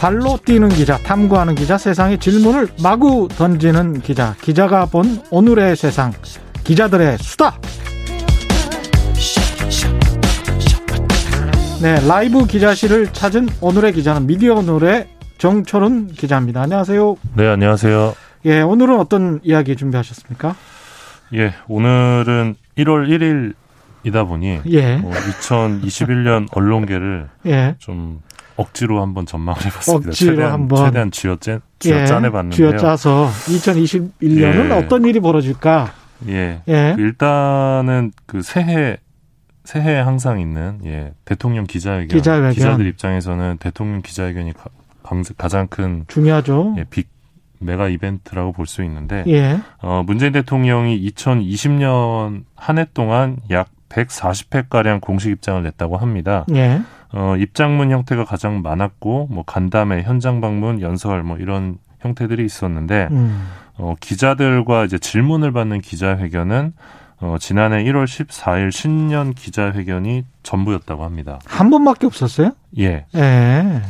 발로 뛰는 기자, 탐구하는 기자, 세상의 질문을 마구 던지는 기자, 기자가 본 오늘의 세상, 기자들의 수다. 네, 라이브 기자실을 찾은 오늘의 기자는 미디어 오늘의 정철은 기자입니다. 안녕하세요. 네, 안녕하세요. 예, 오늘은 어떤 이야기 준비하셨습니까? 예, 오늘은 1월 1일이다 보니 예. 뭐 2021년 언론계를 예. 좀 억지로 한번 전망을 해봤습니다. 억지로 최대한, 한번. 최대한 쥐어 짜, 쥐어 예, 짜내봤는데요. 쥐어짜서 2021년은 예. 어떤 일이 벌어질까? 예. 예. 일단은 그 새해 새해 항상 있는 예 대통령 기자회견, 기자회견. 기자들 입장에서는 대통령 기자회견이 가, 강- 가장 큰 중요하죠. 예, 빅 메가 이벤트라고 볼 수 있는데 예. 어, 문재인 대통령이 2020년 한 해 동안 약 140회 가량 공식 입장을 냈다고 합니다. 예. 어, 입장문 형태가 가장 많았고, 뭐, 간담회, 현장 방문, 연설, 뭐, 이런 형태들이 있었는데, 음. 어, 기자들과 이제 질문을 받는 기자회견은, 어, 지난해 1월 14일 신년 기자회견이 전부였다고 합니다. 한 번밖에 없었어요? 예. 예.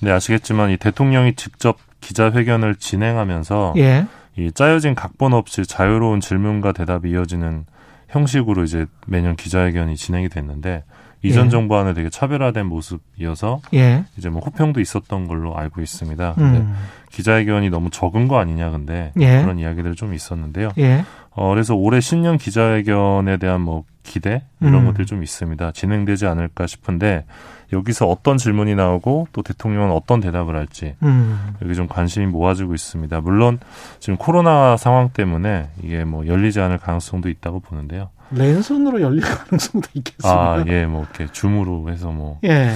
네, 아시겠지만, 이 대통령이 직접 기자회견을 진행하면서, 예. 이 짜여진 각본 없이 자유로운 질문과 대답이 이어지는 형식으로 이제 매년 기자회견이 진행이 됐는데 이전 예. 정부와는 되게 차별화된 모습이어서 예. 이제 뭐 호평도 있었던 걸로 알고 있습니다. 근데 음. 기자회견이 너무 적은 거 아니냐 근데 예. 그런 이야기들이 좀 있었는데요. 예. 어 그래서 올해 신년 기자회견에 대한 뭐 기대 이런 음. 것들이 좀 있습니다. 진행되지 않을까 싶은데 여기서 어떤 질문이 나오고 또 대통령은 어떤 대답을 할지 음. 여기 좀 관심이 모아지고 있습니다. 물론 지금 코로나 상황 때문에 이게 뭐 열리지 않을 가능성도 있다고 보는데요. 랜선으로 열릴 가능성도 있겠습니다. 아, 예, 뭐 이렇게 줌으로 해서 뭐 예.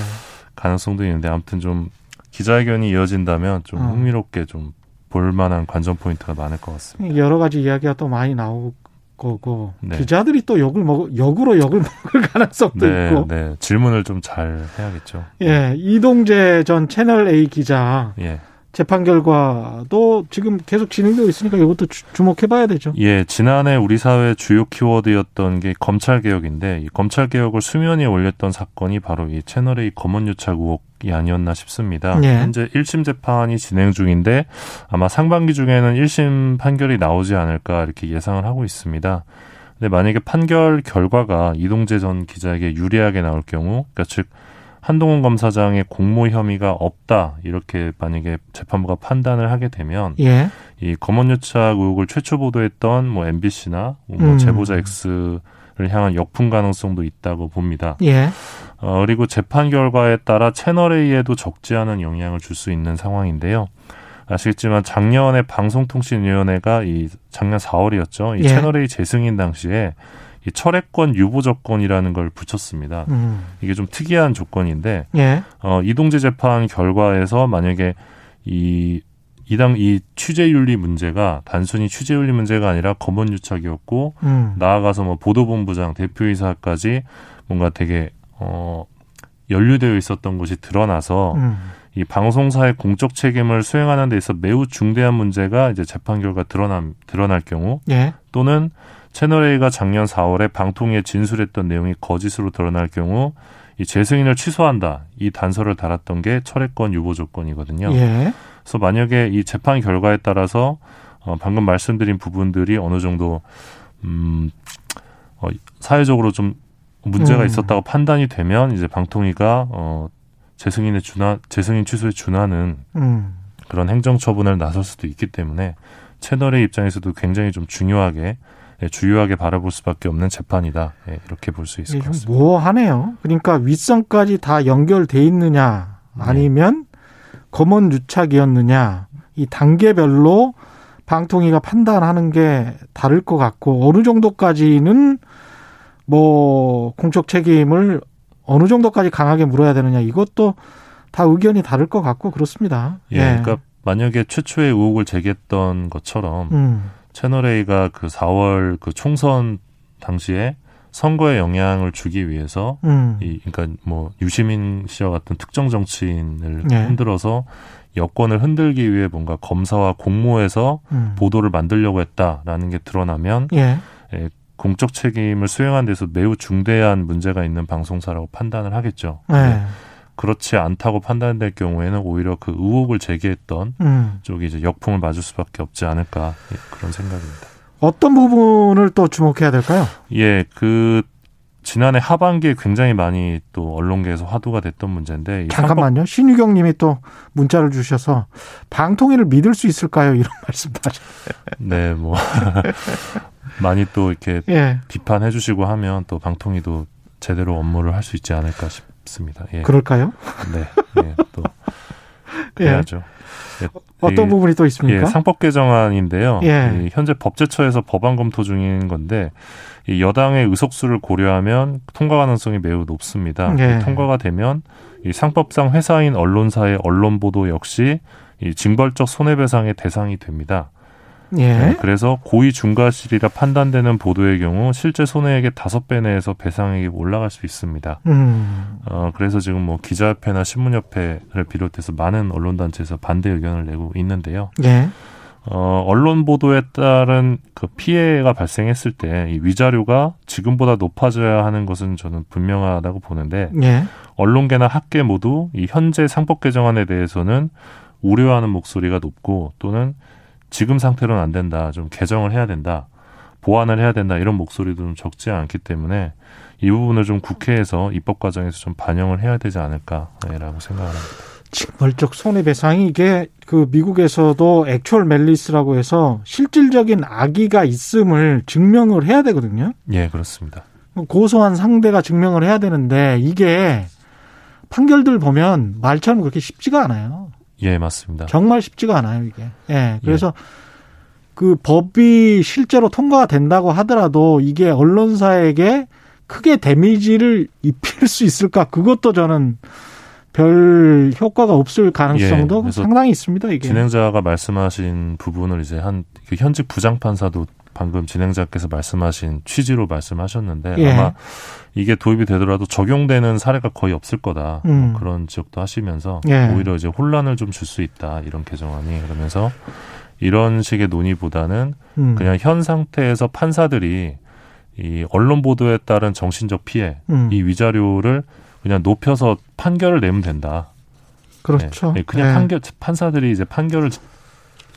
가능성도 있는데 아무튼 좀 기자회견이 이어진다면 좀 어. 흥미롭게 좀 볼만한 관전 포인트가 많을 것 같습니다. 여러 가지 이야기가 또 많이 나올 거고 네. 기자들이 또 욕을 먹 역으로 욕을 먹을 가능성도 네, 있고. 네, 질문을 좀 잘 해야겠죠. 예. 이동재 전 채널 A 기자 예, 재판 결과도 지금 계속 진행되고 있으니까 이것도 주, 주목해봐야 되죠. 예, 지난해 우리 사회 주요 키워드였던 게 검찰 개혁인데 이 검찰 개혁을 수면 위에 올렸던 사건이 바로 이 채널 A 검언 유착 의혹이 아니었나 싶습니다. 예. 현재 1심 재판이 진행 중인데 아마 상반기 중에는 1심 판결이 나오지 않을까 이렇게 예상을 하고 있습니다. 근데 만약에 판결 결과가 이동재 전 기자에게 유리하게 나올 경우, 그러니까 즉 한동훈 검사장의 공모 혐의가 없다 이렇게 만약에 재판부가 판단을 하게 되면 예. 이 검언유착 의혹을 최초 보도했던 뭐 MBC나 뭐 음. 제보자 X를 향한 역풍 가능성도 있다고 봅니다. 예. 어, 그리고 재판 결과에 따라 채널 A에도 적지 않은 영향을 줄 수 있는 상황인데요. 아시겠지만 작년에 방송통신위원회가 이 작년 4월이었죠. 이 예. 채널 A 재승인 당시에 이 철회권 유보 조건이라는 걸 붙였습니다. 음. 이게 좀 특이한 조건인데 예. 어, 이동재 재판 결과에서 만약에 이 이당 이 취재윤리 문제가 단순히 취재윤리 문제가 아니라 검언유착이었고 음. 나아가서 뭐 보도본부장 대표이사까지 뭔가 되게 어 연루되어 있었던 것이 드러나서 음. 이 방송사의 공적 책임을 수행하는 데 있어 매우 중대한 문제가 이제 재판 결과 드러남 드러날 경우 예. 또는 채널 A가 작년 4월에 방통위에 진술했던 내용이 거짓으로 드러날 경우 이 재승인을 취소한다 이 단서를 달았던 게 철회권 유보 조건이거든요. 예. 그래서 만약에 이 재판 결과에 따라서 어, 방금 말씀드린 부분들이 어느 정도 음, 어, 사회적으로 좀 문제가 음. 있었다고 판단이 되면 이제 방통위가 어, 재승인에 준하 재승인 취소에 준하는 음. 그런 행정 처분을 나설 수도 있기 때문에 채널의 입장에서도 굉장히 좀 중요하게 예, 주요하게 바라볼 수밖에 없는 재판이다 예, 이렇게 볼 수 있을 것좀 같습니다. 모호하네요. 그러니까 윗선까지 다 연결돼 있느냐 아니면 검언 유착이었느냐 이 단계별로 방통위가 판단하는 게 다를 것 같고 어느 정도까지는 뭐 공적 책임을 어느 정도까지 강하게 물어야 되느냐 이것도 다 의견이 다를 것 같고 그렇습니다. 예, 그러니까 만약에 최초의 의혹을 제기했던 것처럼 음, 채널 A가 그 4월 그 총선 당시에 선거에 영향을 주기 위해서 음. 이 그러니까 뭐 유시민 씨와 같은 특정 정치인을 네. 흔들어서 여권을 흔들기 위해 뭔가 검사와 공모해서 음. 보도를 만들려고 했다라는 게 드러나면 예. 공적 책임을 수행한 데서 매우 중대한 문제가 있는 방송사라고 판단을 하겠죠. 예. 그렇지 않다고 판단될 경우에는 오히려 그 의혹을 제기했던 음. 쪽이 이제 역풍을 맞을 수밖에 없지 않을까 예, 그런 생각입니다. 어떤 부분을 또 주목해야 될까요? 예, 그 지난해 하반기에 굉장히 많이 또 언론계에서 화두가 됐던 문제인데 이 잠깐만요. 신유경 님이 또 문자를 주셔서 방통위를 믿을 수 있을까요? 이런 말씀도 하셨어요. 상법- 네, 뭐 많이 또 이렇게 예. 비판해 주시고 하면 또 방통위도 제대로 업무를 할 수 있지 않을까 싶습니다. 예. 그럴까요? 네. 예, 또 예. 해야죠. 예, 어떤 이- 부분이 또 있습니까? 예, 상법 개정안인데요. 예. 이 현재 법제처에서 법안 검토 중인 건데 이 여당의 의석수를 고려하면 통과 가능성이 매우 높습니다. 예. 이 통과가 되면 이 상법상 회사인 언론사의 언론 보도 역시 이 징벌적 손해배상의 대상이 됩니다. 예. 네, 그래서 고의 중과실이라 판단되는 보도의 경우 실제 손해액의 다섯 배 내에서 배상액이 올라갈 수 있습니다. 음. 어, 그래서 지금 뭐 기자협회나 신문협회를 비롯해서 많은 언론단체에서 반대 의견을 내고 있는데요. 예. 어, 언론 보도에 따른 그 피해가 발생했을 때 이 위자료가 지금보다 높아져야 하는 것은 저는 분명하다고 보는데 예. 언론계나 학계 모두 이 현재 상법 개정안에 대해서는 우려하는 목소리가 높고 또는 지금 상태로는 안 된다. 좀 개정을 해야 된다. 보완을 해야 된다. 이런 목소리도 좀 적지 않기 때문에 이 부분을 좀 국회에서 입법 과정에서 좀 반영을 해야 되지 않을까라고 생각을 합니다. 징벌적 손해배상이 이게 그 미국에서도 액츄얼 멜리스라고 해서 실질적인 악의가 있음을 증명을 해야 되거든요. 예, 그렇습니다. 고소한 상대가 증명을 해야 되는데 이게 판결들 보면 말처럼 그렇게 쉽지가 않아요. 예, 맞습니다. 정말 쉽지가 않아요, 이게. 예. 그래서 그 법이 실제로 통과가 된다고 하더라도 이게 언론사에게 크게 데미지를 입힐 수 있을까? 그것도 저는 별 효과가 없을 가능성도 예, 상당히 있습니다, 이게. 진행자가 말씀하신 부분을 이제 한그 현직 부장 판사도 방금 진행자께서 말씀하신 취지로 말씀하셨는데 예. 아마 이게 도입이 되더라도 적용되는 사례가 거의 없을 거다 음. 뭐 그런 지적도 하시면서 예. 오히려 이제 혼란을 좀 줄 수 있다 이런 개정안이 그러면서 이런 식의 논의보다는 음. 그냥 현 상태에서 판사들이 이 언론 보도에 따른 정신적 피해 음. 이 위자료를 그냥 높여서 판결을 내면 된다. 그렇죠. 네, 그냥 예. 판결 판사들이 이제 판결을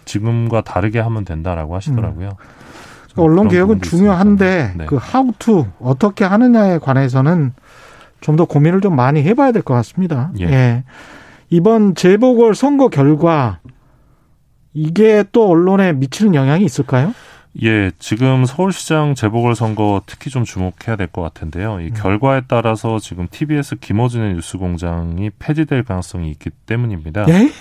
지금과 다르게 하면 된다라고 하시더라고요. 좀 언론 그런 개혁은 중요한데. 네. 그 to 어떻게 하느냐에 관해서는 좀 더 고민을 좀 많이 해봐야 될 것 같습니다. 예. 이번 재보궐 선거 결과 이게 또 언론에 미치는 영향이 있을까요? 예, 지금 서울시장 재보궐 선거 특히 좀 주목해야 될 것 같은데요. 이 음. 결과에 따라서 지금 TBS 김어준의 뉴스공장이 폐지될 가능성이 있기 때문입니다. 예?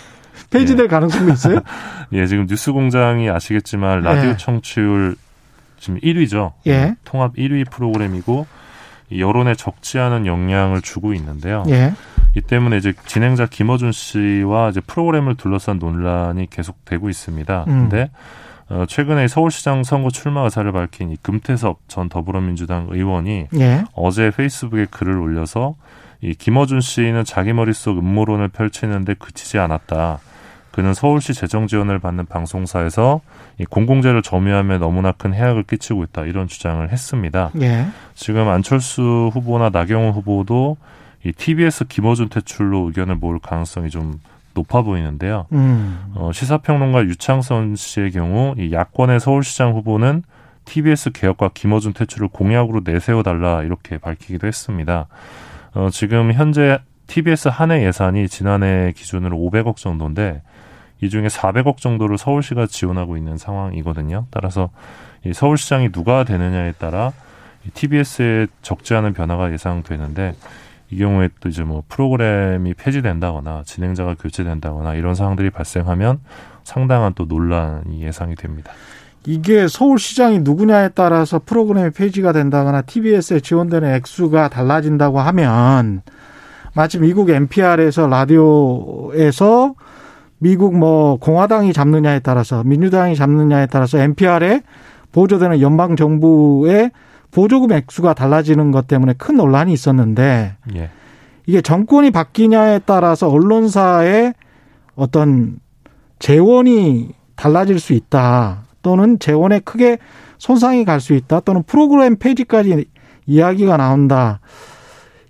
폐지될 가능성이 있어요? 예, 지금 뉴스공장이 아시겠지만 라디오 예. 청취율 지금 1위죠. 예. 통합 1위 프로그램이고 이 여론에 적지 않은 영향을 주고 있는데요. 예. 이 때문에 이제 진행자 김어준 씨와 이제 프로그램을 둘러싼 논란이 계속되고 있습니다. 음. 근데 어, 최근에 서울시장 선거 출마 의사를 밝힌 이 금태섭 전 더불어민주당 의원이 예. 어제 페이스북에 글을 올려서 이 김어준 씨는 자기 머릿속 음모론을 펼치는데 그치지 않았다. 그는 서울시 재정 지원을 받는 방송사에서 이 공공재를 점유하며 너무나 큰 해악을 끼치고 있다. 이런 주장을 했습니다. 예. 지금 안철수 후보나 나경원 후보도 이 TBS 김어준 퇴출로 의견을 모을 가능성이 좀 높아 보이는데요. 음. 어, 시사평론가 유창선 씨의 경우 이 야권의 서울시장 후보는 TBS 개혁과 김어준 퇴출을 공약으로 내세워 달라 이렇게 밝히기도 했습니다. 어, 지금 현재 TBS 한해 예산이 지난해 기준으로 500억 정도인데 이 중에 400억 정도를 서울시가 지원하고 있는 상황이거든요. 따라서 이 서울시장이 누가 되느냐에 따라 이 TBS에 적지 않은 변화가 예상되는데 이 경우에 또 이제 뭐 프로그램이 폐지된다거나 진행자가 교체된다거나 이런 상황들이 발생하면 상당한 또 논란이 예상이 됩니다. 이게 서울시장이 누구냐에 따라서 프로그램이 폐지가 된다거나 TBS에 지원되는 액수가 달라진다고 하면 마치 미국 NPR에서 라디오에서 미국 뭐 공화당이 잡느냐에 따라서 민주당이 잡느냐에 따라서 NPR에 보조되는 연방 정부의 보조금 액수가 달라지는 것 때문에 큰 논란이 있었는데 예. 이게 정권이 바뀌냐에 따라서 언론사의 어떤 재원이 달라질 수 있다. 또는 재원에 크게 손상이 갈 수 있다. 또는 프로그램 폐지까지 이야기가 나온다.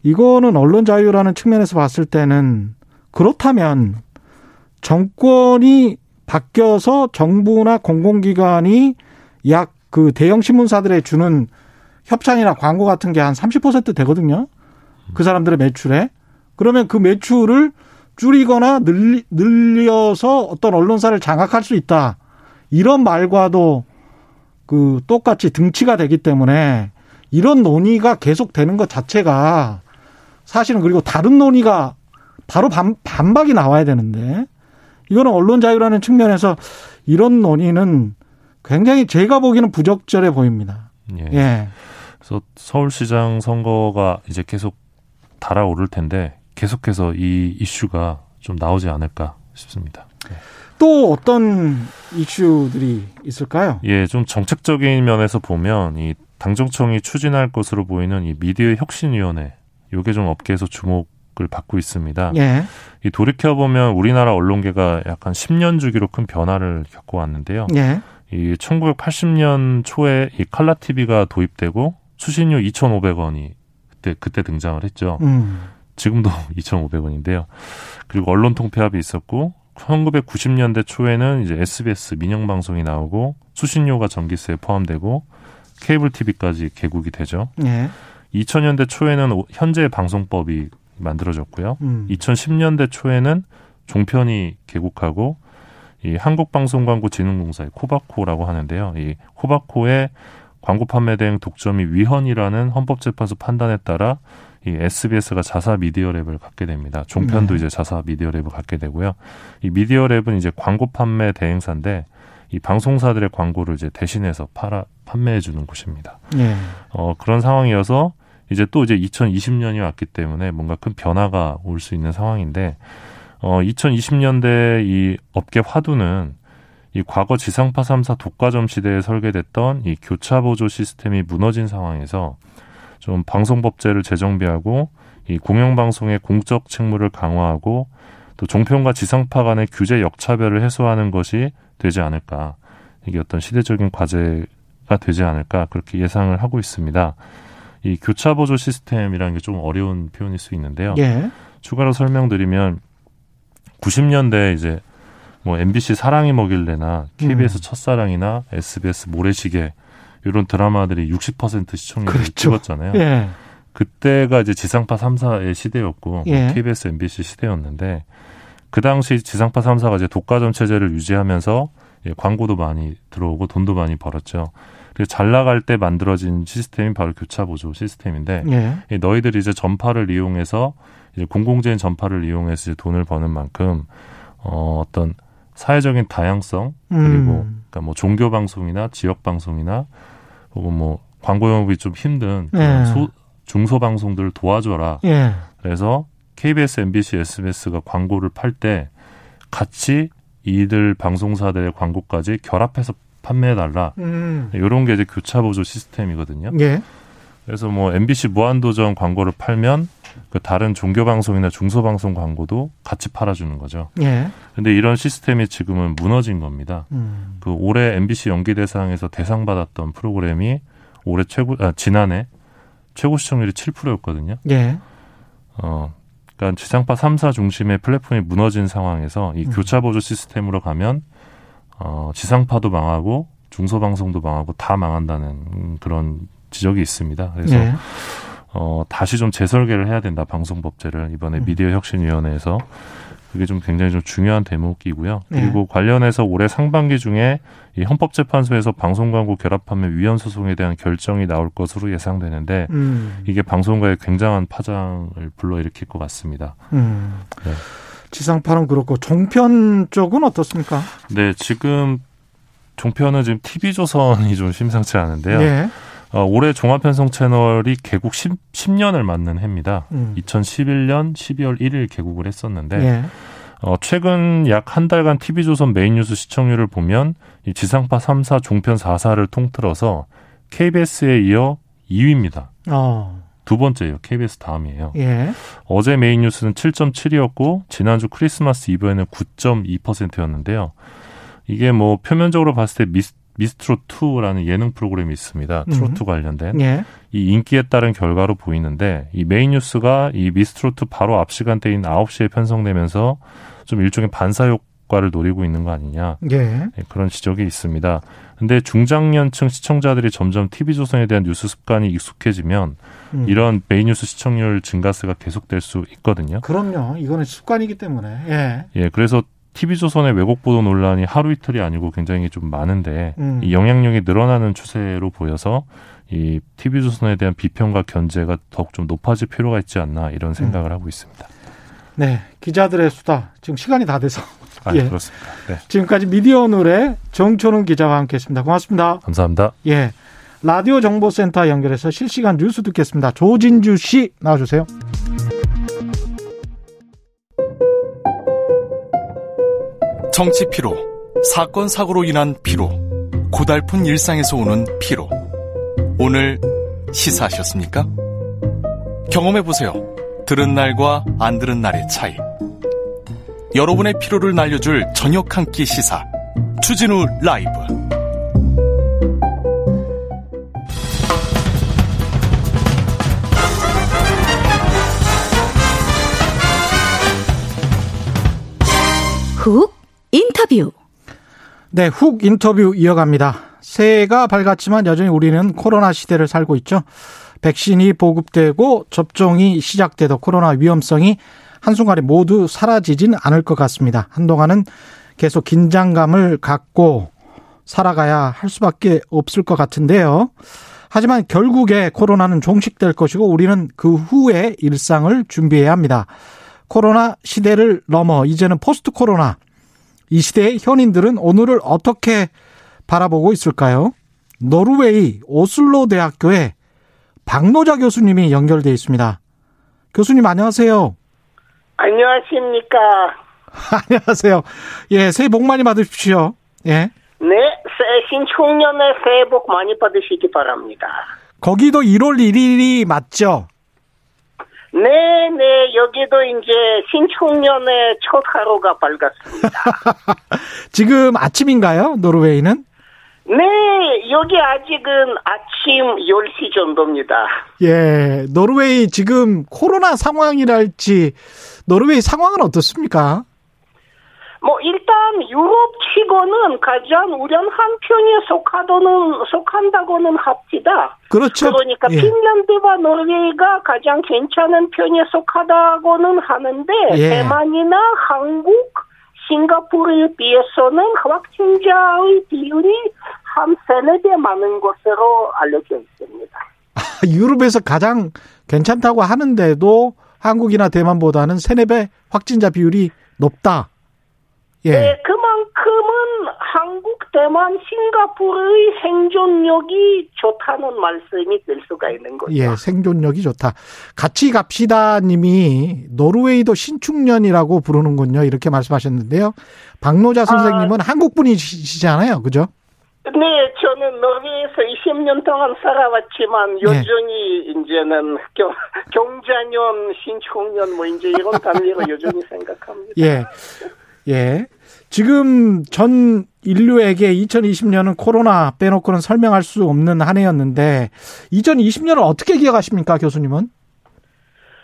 이거는 언론 자유라는 측면에서 봤을 때는 그렇다면 정권이 바뀌어서 정부나 공공기관이 약 그 대형 신문사들에 주는 협찬이나 광고 같은 게 한 30% 되거든요. 그 사람들의 매출에. 그러면 그 매출을 줄이거나 늘리, 늘려서 어떤 언론사를 장악할 수 있다. 이런 말과도 그 똑같이 등치가 되기 때문에 이런 논의가 계속 되는 것 자체가 사실은 그리고 다른 논의가 바로 반, 반박이 나와야 되는데 이거는 언론 자유라는 측면에서 이런 논의는 굉장히 제가 보기에는 부적절해 보입니다. 예. 예. 그래서 서울시장 선거가 이제 계속 달아오를 텐데 계속해서 이 이슈가 좀 나오지 않을까 싶습니다. 또 어떤 이슈들이 있을까요? 예, 좀 정책적인 면에서 보면 이 당정청이 추진할 것으로 보이는 이 미디어 혁신위원회 요게 좀 업계에서 주목 을 받고 있습니다. 예. 이 돌이켜 보면 우리나라 언론계가 약간 10년 주기로 큰 변화를 겪어왔는데요. 예. 이 1980년 초에 이 칼라 TV가 도입되고 수신료 2,500원이 그때 그때 등장을 했죠. 음. 지금도 2,500원인데요. 그리고 언론 통폐합이 있었고 1990년대 초에는 이제 SBS 민영 방송이 나오고 수신료가 전기세에 포함되고 케이블 TV까지 개국이 되죠. 예. 2000년대 초에는 현재 방송법이 만들어졌고요. 음. 2010년대 초에는 종편이 개국하고 이 한국방송광고진흥공사의 코바코라고 하는데요. 이 코바코의 광고 판매 대행 독점이 위헌이라는 헌법재판소 판단에 따라 이 SBS가 자사 미디어 랩을 갖게 됩니다. 종편도 네. 이제 자사 미디어 랩을 갖게 되고요. 이 미디어 랩은 이제 광고 판매 대행사인데 이 방송사들의 광고를 이제 대신해서 팔아 판매해 주는 곳입니다. 예. 어, 그런 상황이어서 이제 또 이제 2020년이 왔기 때문에 뭔가 큰 변화가 올 수 있는 상황인데 어, 2020년대 이 업계 화두는 이 과거 지상파 3사 독과점 시대에 설계됐던 이 교차 보조 시스템이 무너진 상황에서 좀 방송법제를 재정비하고 이 공영방송의 공적 책무를 강화하고 또 종편과 지상파 간의 규제 역차별을 해소하는 것이 되지 않을까. 이게 어떤 시대적인 과제가 되지 않을까 그렇게 예상을 하고 있습니다. 이 교차 보조 시스템이라는 게 좀 어려운 표현일 수 있는데요. 예. 추가로 설명드리면 90년대 이제 뭐 MBC 사랑이 뭐길래나 KBS 음. 첫사랑이나 SBS 모래시계 이런 드라마들이 60% 시청률을 그렇죠. 찍었잖아요. 예. 그때가 이제 지상파 3사의 시대였고 예. KBS, MBC 시대였는데 그 당시 지상파 3사가 이제 독과점 체제를 유지하면서 예, 광고도 많이 들어오고 돈도 많이 벌었죠. 그래서 잘 나갈 때 만들어진 시스템이 바로 교차 보조 시스템인데 예. 이 너희들이 이제 전파를 이용해서 이제 공공재인 전파를 이용해서 이제 돈을 버는 만큼 어, 어떤 사회적인 다양성 그리고 음. 그러니까 뭐 종교 방송이나 지역 방송이나 혹은 뭐 광고 영업이 좀 힘든 예. 소, 중소 방송들을 도와줘라. 예. 그래서 KBS, MBC, SBS가 광고를 팔 때 같이 이들 방송사들의 광고까지 결합해서 판매해달라. 음. 이런 게 이제 교차 보조 시스템이거든요. 예. 그래서 뭐 MBC 무한도전 광고를 팔면 그 다른 종교 방송이나 중소 방송 광고도 같이 팔아주는 거죠. 예. 근데 이런 시스템이 지금은 무너진 겁니다. 음. 그 올해 MBC 연기 대상에서 대상 받았던 프로그램이 올해 최고 아 지난해 최고 시청률이 7%였거든요. 예. 어 그러니까 지상파 3사 중심의 플랫폼이 무너진 상황에서 이 음. 교차 보조 시스템으로 가면 어 지상파도 망하고 중소 방송도 망하고 다 망한다는 그런 지적이 있습니다. 그래서 예. 어, 다시 좀 재설계를 해야 된다 방송법제를 이번에 음. 미디어 혁신위원회에서 그게 좀 굉장히 좀 중요한 대목이고요. 네. 그리고 관련해서 올해 상반기 중에 이 헌법재판소에서 방송광고 결합 판매 위헌 소송에 대한 결정이 나올 것으로 예상되는데 음. 이게 방송가에 굉장한 파장을 불러일으킬 것 같습니다. 음. 네. 지상파는 그렇고 종편 쪽은 어떻습니까? 네, 지금 종편은 지금 TV조선이 좀 심상치 않은데요. 예. 어, 올해 종합편성 채널이 개국 10, 10 년을 맞는 해입니다. 음. 2011년 12월 1일 개국을 했었는데 예. 어, 최근 약 한 달간 TV조선 메인 뉴스 시청률을 보면 이 지상파 3사, 종편 4사를 통틀어서 KBS에 이어 2위입니다. 어. 두 번째예요. KBS 다음이에요. 예. 어제 메인 뉴스는 7.7이었고 지난주 크리스마스 이브에는 9.2%였는데요. 이게 뭐 표면적으로 봤을 때 미스, 미스트롯 2라는 예능 프로그램이 있습니다. 트로트 관련된. 예. 이 인기에 따른 결과로 보이는데 이 메인 뉴스가 이 미스트로트 바로 앞 시간대인 9시에 편성되면서 좀 일종의 반사 효과 를 노리고 있는 거 아니냐. 예. 네, 그런 지적이 있습니다. 근데 중장년층 시청자들이 점점 TV조선에 대한 뉴스 습관이 익숙해지면 음. 이런 메인 뉴스 시청률 증가세가 계속될 수 있거든요. 그럼요. 이거는 습관이기 때문에. 예. 예, 그래서 TV조선의 왜곡 보도 논란이 하루 이틀이 아니고 굉장히 좀 많은데 음. 이 영향력이 늘어나는 추세로 보여서 이 TV조선에 대한 비평과 견제가 더욱 좀 높아질 필요가 있지 않나 이런 생각을 하고 있습니다. 네. 기자들의 수다. 지금 시간이 다 돼서. 아, 예. 그렇습니다. 네, 지금까지 미디어 오늘의 정초는 기자와 함께 했습니다. 고맙습니다. 감사합니다. 예. 라디오 정보센터 연결해서 실시간 뉴스 듣겠습니다. 조진주 씨 나와주세요. 정치 피로, 사건 사고로 인한 피로, 고달픈 일상에서 오는 피로. 오늘 시사하셨습니까? 경험해 보세요. 들은 날과 안 들은 날의 차이. 여러분의 피로를 날려줄 저녁 한 끼 시사. 추진우 라이브. 훅 인터뷰. 네, 훅 인터뷰 이어갑니다. 새해가 밝았지만 여전히 우리는 코로나 시대를 살고 있죠. 백신이 보급되고 접종이 시작돼도 코로나 위험성이 한순간에 모두 사라지진 않을 것 같습니다. 한동안은 계속 긴장감을 갖고 살아가야 할 수밖에 없을 것 같은데요. 하지만 결국에 코로나는 종식될 것이고 우리는 그 후에 일상을 준비해야 합니다. 코로나 시대를 넘어 이제는 포스트 코로나 이 시대의 현인들은 오늘을 어떻게 바라보고 있을까요? 노르웨이 오슬로 대학교에 박노자 교수님이 연결돼 있습니다. 교수님 안녕하세요. 안녕하십니까. 안녕하세요. 예, 새해 복 많이 받으십시오. 예. 네, 새- 신축년에 새해 복 많이 받으시기 바랍니다. 거기도 1월 1일이 맞죠? 네, 네, 여기도 이제 신축년의 첫 하루가 밝았습니다. 지금 아침인가요? 노르웨이는? 네, 여기 아직은 아침 10시 정도입니다. 예, 노르웨이 지금 코로나 상황이랄지 노르웨이 상황은 어떻습니까? 뭐, 일단 유럽 치고는 가장 우량한 편에 속하도는, 속한다고는 합니다. 그렇죠. 그러니까 예. 핀란드와 노르웨이가 가장 괜찮은 편에 속하다고는 하는데 예. 대만이나 한국, 싱가포르에 비해서는 확진자의 비율이 한 세네 배 많은 것으로 알려져 있습니다. 유럽에서 가장 괜찮다고 하는데도 한국이나 대만보다는 세네 배 확진자 비율이 높다. 예. 네, 그만큼은 한국, 대만, 싱가포르의 생존력이 좋다는 말씀이 될 수가 있는 거죠. 예, 생존력이 좋다. 같이 갑시다 님이 노르웨이도 신축년이라고 부르는군요. 이렇게 말씀하셨는데요. 박노자 선생님은 한국 분이시잖아요. 그죠? 네, 저는 노르웨이에서 20년 동안 살아왔지만 예. 여전히 이제는 경, 경자년, 신축년 뭐 이제 이런 단위로 여전히 생각합니다. 예. 예. 지금 전 인류에게 2020년은 코로나 빼놓고는 설명할 수 없는 한 해였는데 2020년을 어떻게 기억하십니까, 교수님은?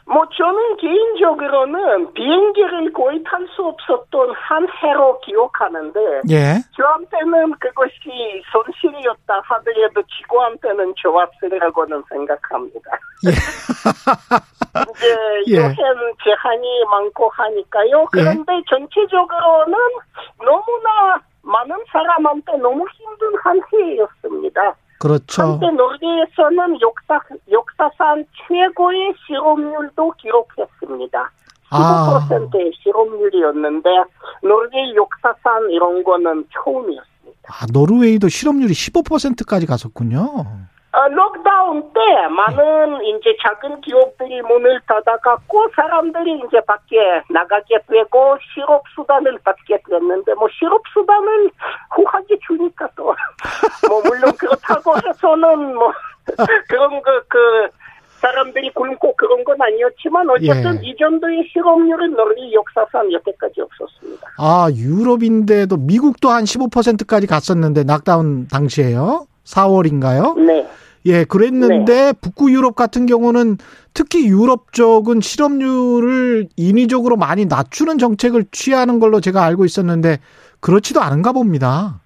뭐 저는 개인적으로는 비행기를 거의 탈 수 없었던 한 해로 기억하는데 예. 저한테는 그것이 손실이었다 하더라도 지구한테는 좋았으리라고는 생각합니다. 이제 예. 여행 제한이 많고 하니까요. 그런데 전체적으로는 너무나 많은 사람한테 너무 힘든 한 해였습니다. 그렇죠. 한때 노르웨이에서는 역사, 역사상 최고의 실업률도 기록했습니다. 아. 15%의 실업률이었는데 노르웨이 역사상 이런 거는 처음이었습니다. 아, 노르웨이도 실업률이 15%까지 갔었군요. 어, 록다운 때 많은 이제 작은 기업들이 문을 닫아 갖고 사람들이 이제 밖에 나가게 되고 실업 수단을 받게 됐는데 뭐 실업 수단을 후하게 주니까 또 뭐 물론 그렇다고 해서는 뭐 그런 그그 사람들이 굶고 그런 건 아니었지만 어쨌든 예. 이 정도의 실업률은 널리 역사상 여태까지 없었습니다. 아, 유럽인데도 미국도 한 15%까지 갔었는데 낙다운 당시에요. 4월인가요? 네. 예, 그랬는데 북구 유럽 같은 경우는 특히 유럽 쪽은 실업률을 인위적으로 많이 낮추는 정책을 취하는 걸로 제가 알고 있었는데 그렇지도 않은가 봅니다.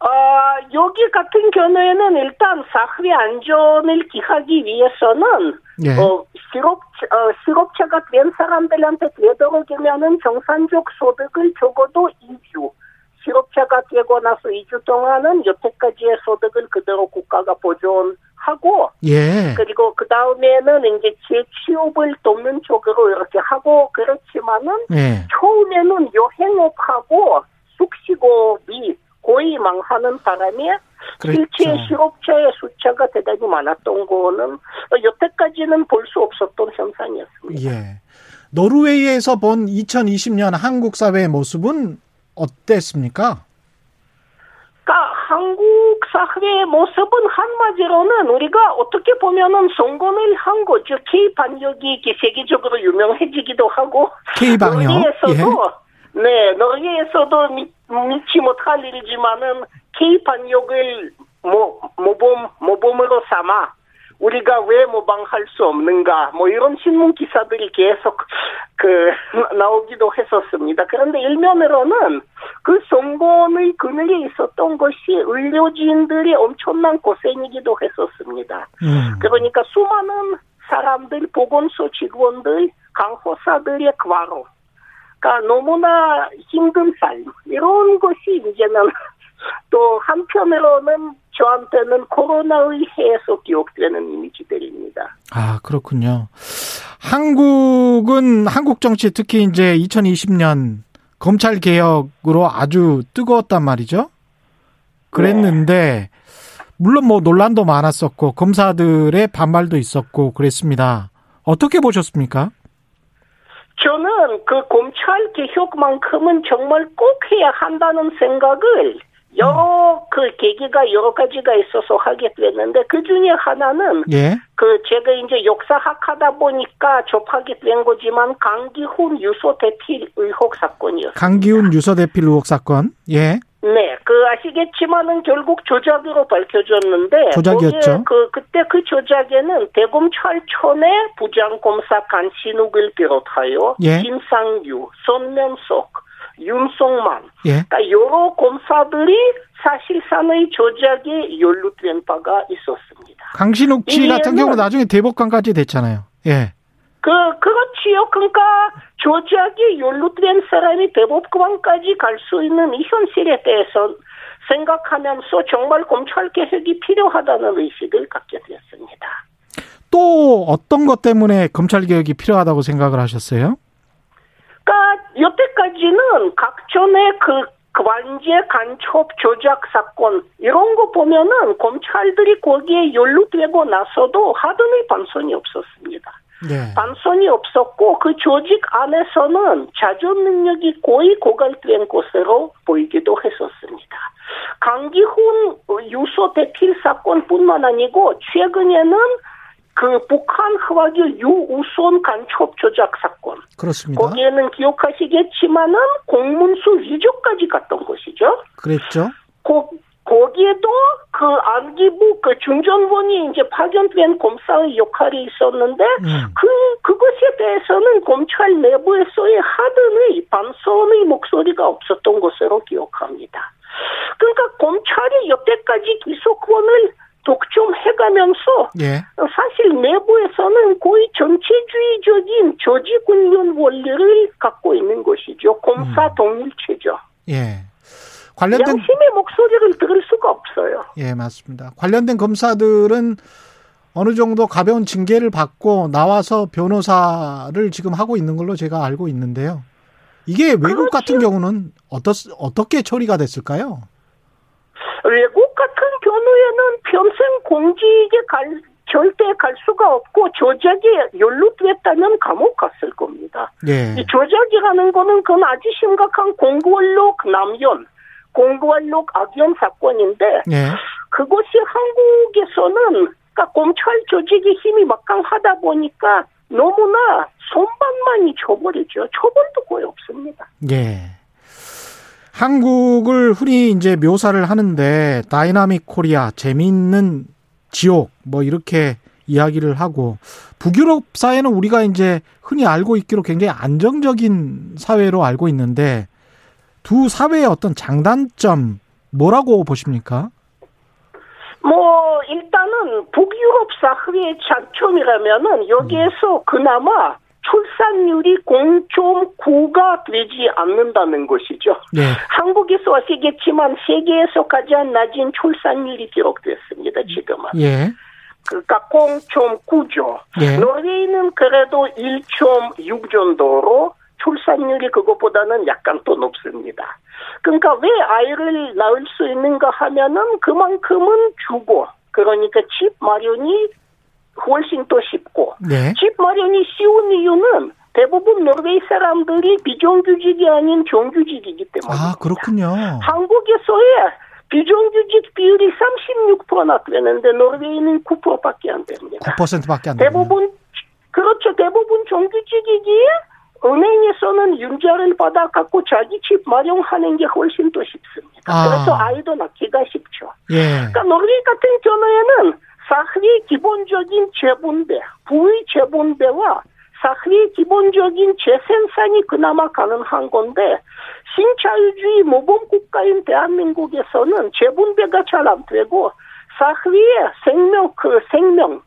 아, 여기 같은 경우에는 일단 사회 안전을 기하기 위해서는 예. 어, 실업, 어, 실업자가 된 사람들한테 되도록이면은 정상적 소득을 적어도 2주, 실업자가 되고 나서 2주 동안은 여태까지의 소득을 그대로 국가가 보존하고, 예. 그리고 그 다음에는 이제 재취업을 돕는 쪽으로 이렇게 하고, 그렇지만은 예. 처음에는 여행업하고 숙식업이 거의 망하는 바람에 그랬죠. 실제 실업자의 숫자가 대단히 많았던 거는 여태까지는 볼 수 없었던 현상이었습니다. 예. 노르웨이에서 본 2020년 한국 사회의 모습은 어땠습니까? 그러니까 한국 사회의 모습은 한마디로는 우리가 어떻게 보면은 성공을 한 거죠. K 반역이 세계적으로 유명해지기도 하고 K 방역. 예. 네 노르웨이에서도 미, 믿지 못할 일이지만은 K 반역을 모, 모범 모범으로 삼아 우리가 왜 모방할 수 없는가 뭐 이런 신문 기사들이 계속 그 나오기도 했었습니다. 그런데 일면으로는 그 성공의 그늘에 있었던 것이 의료진들의 엄청난 고생이기도 했었습니다. 음. 그러니까 수많은 사람들, 보건소 직원들, 간호사들의 과로, 그러니까 너무나 힘든 삶 이런 것이 이제는 또 한편으로는 저한테는 코로나의 해에서 기억되는 이미지들입니다. 아, 그렇군요. 한국은 한국 정치 특히 이제 2020년 검찰 개혁으로 아주 뜨거웠단 말이죠. 그랬는데 물론 뭐 논란도 많았었고 검사들의 반발도 있었고 그랬습니다. 어떻게 보셨습니까? 저는 그 검찰 개혁만큼은 정말 꼭 해야 한다는 생각을 여러 그 계기가 여러 가지가 있어서 하게 됐는데 그 중에 하나는 예. 그 제가 이제 역사학 하다 보니까 접하게 된 거지만 강기훈 유서 대필 의혹 사건이었어요. 강기훈 유서 대필 의혹 사건. 예. 네, 그 아시겠지만은 결국 조작으로 밝혀졌는데 조작이었죠. 그 그때 그 조작에는 대검찰청의 부장검사 간신욱을 비롯하여 예. 김상규, 손면석, 윤성만, 예. 그러니까 여러 검사들이 사실상의 조작에 연루된 바가 있었습니다. 강신욱 씨이 같은 이유는- 경우 나중에 대법관까지 됐잖아요. 예. 그, 그렇지요. 그러니까 조작에 연루된 사람이 대법관까지 갈 수 있는 이 현실에 대해서 생각하면서 정말 검찰 개혁이 필요하다는 의식을 갖게 되었습니다. 또 어떤 것 때문에 검찰 개혁이 필요하다고 생각을 하셨어요? 여태까지는 각종의 그 관제 간첩 조작 사건 이런 거 보면은 검찰들이 거기에 연루되고 나서도 하등의 반성이 없었습니다. 예. 반성이 없었고 그 조직 안에서는 자존 능력이 거의 고갈된 것으로 보이기도 했었습니다. 강기훈 유서 대필 사건뿐만 아니고 최근에는 그 북한 허와기 유우선 간첩 조작 사건 그렇습니다. 거기에는 기억하시겠지만은 공문수 위조까지 갔던 것이죠. 그랬죠. 거, 거기에도 그 안기부 그 중전원이 이제 파견된 검사의 역할이 있었는데 음. 그 그것에 대해서는 검찰 내부에서의 하등의 반성의 목소리가 없었던 것으로 기억합니다. 그러니까 검찰이 여태까지 기소권을 독점 해가면서 예. 사실 내부에서는 거의 전체주의적인 조직운영 원리를 갖고 있는 것이죠. 검사 동일체죠. 예. 관련된 양심의 목소리를 들을 수가 없어요. 예, 맞습니다. 관련된 검사들은 어느 정도 가벼운 징계를 받고 나와서 변호사를 지금 하고 있는 걸로 제가 알고 있는데요. 이게 외국 같은 경우는 어떻, 어떻게 처리가 됐을까요? 외국 그러면은 평생 공직에 갈, 절대 갈 수가 없고 조작에 연루됐다면 감옥 갔을 겁니다. 예. 이 조작이라는 거는 그건 아주 심각한 공권력 남용, 공권력 악용 사건인데 예. 그것이 한국에서는 그러니까 검찰 조직의 힘이 막강하다 보니까 너무나 솜방망이 쳐버리죠. 처벌도 거의 없습니다. 예. 한국을 흔히 이제 묘사를 하는데 dynamic Korea 재미있는 지옥 뭐 이렇게 이야기를 하고 북유럽 사회는 우리가 이제 흔히 알고 있기로 굉장히 안정적인 사회로 알고 있는데 두 사회의 어떤 장단점 뭐라고 보십니까? 뭐 일단은 북유럽 사회의 장점이라면은 여기에서 그나마 출산율이 0.9가 되지 않는다는 것이죠. 네. 한국에서 아시겠지만 세계에서 가장 낮은 출산율이 기록됐습니다. 지금은. 예. 그러니까 0.9죠. 예. 노르웨이는 그래도 1.6 정도로 출산율이 그것보다는 약간 더 높습니다. 그러니까 왜 아이를 낳을 수 있는가 하면은 그만큼은 주고 그러니까 집 마련이 훨씬 더 쉽고 네. 집 마련이 쉬운 이유는 대부분 노르웨이 사람들이 비정규직이 아닌 정규직이기 때문입니다. 아, 그렇군요. 한국에서의 비정규직 비율이 36%나 되는데 노르웨이는 9%밖에 안 됩니다. 9%밖에 안 돼요. 대부분 그렇죠. 대부분 정규직이기에 은행에서는 융자를 받아 갖고 자기 집 마련하는 게 훨씬 더 쉽습니다. 아. 그래서 아이도 낳기가 쉽죠. 예. 그러니까 노르웨이 같은 경우에는 사회의 기본적인 재분배, 부의 재분배와 사회의 기본적인 재생산이 그나마 가능한 건데 신자유주의 모범 국가인 대한민국에서는 재분배가 잘 안 되고 사회의 생명 그 생명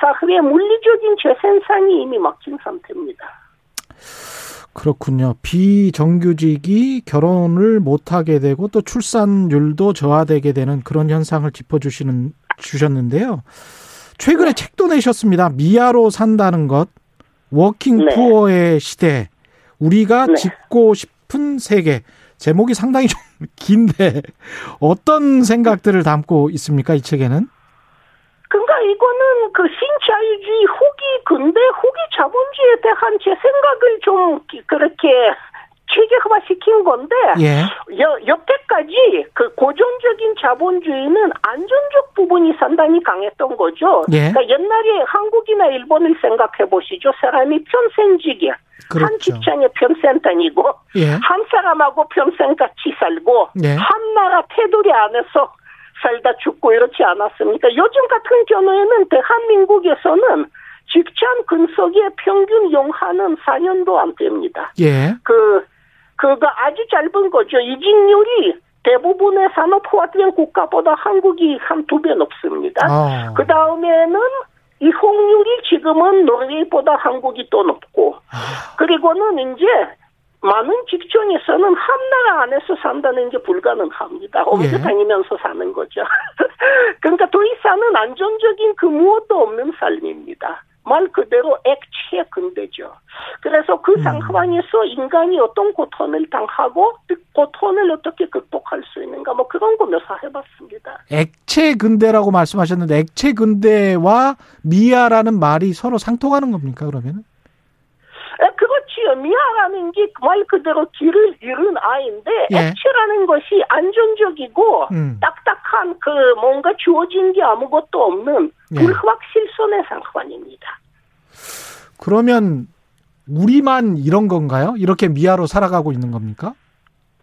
사회의 물리적인 재생산이 이미 막힌 상태입니다. 그렇군요. 비정규직이 결혼을 못하게 되고 또 출산율도 저하되게 되는 그런 현상을 짚어주시는 주셨는데요. 최근에 책도 내셨습니다. 미아로 산다는 것, working 네. poor의 시대, 우리가 네. 짓고 싶은 세계. 제목이 상당히 좀 긴데 어떤 생각들을 담고 있습니까 이 책에는? 그러니까 이거는 그 신자유주의 후기 근대 후기 자본주의에 대한 제 생각을 좀 기- 그렇게 체계화 시킨 건데 예, 여, 여태까지 그 고정적인 자본주의는 안전적 부분이 상당히 강했던 거죠. 예. 그러니까 옛날에 한국이나 일본을 생각해 보시죠. 사람이 평생직에 한 그렇죠. 직장에 평생 다니고 예, 한 사람하고 평생 같이 살고 네. 한 나라 테두리 안에서 살다 죽고 이렇지 않았습니까? 요즘 같은 경우에는 대한민국에서는 직장 근속의 평균 용하는 4년도 안 됩니다. 예, 그 그가 아주 짧은 거죠. 이직률이 대부분의 산업 포화된 국가보다 한국이 한 두 배 높습니다. 어, 그 다음에는 이혼율이 지금은 노르웨이보다 한국이 더 높고 아. 그리고는 이제 많은 직종에서는 한 나라 안에서 산다는 게 불가능합니다. 옮겨 예. 다니면서 사는 거죠. 그러니까 더 이상은 안정적인 그 무엇도 없는 삶입니다. 말 그대로 액체 근대죠. 그래서 그 음. 상황에서 인간이 어떤 고통을 당하고 그 고통을 어떻게 극복할 수 있는가 뭐 그런 거 묘사해봤습니다. 액체 근대라고 말씀하셨는데 액체 근대와 미아라는 말이 서로 상통하는 겁니까 그러면 은? 미아라는 게 말 그대로 길을 잃은 아이인데 예. 액체라는 것이 안정적이고 음. 딱딱한 그 뭔가 주어진 게 아무것도 없는 예. 불확실성의 상황입니다. 그러면 우리만 이런 건가요? 이렇게 미아로 살아가고 있는 겁니까?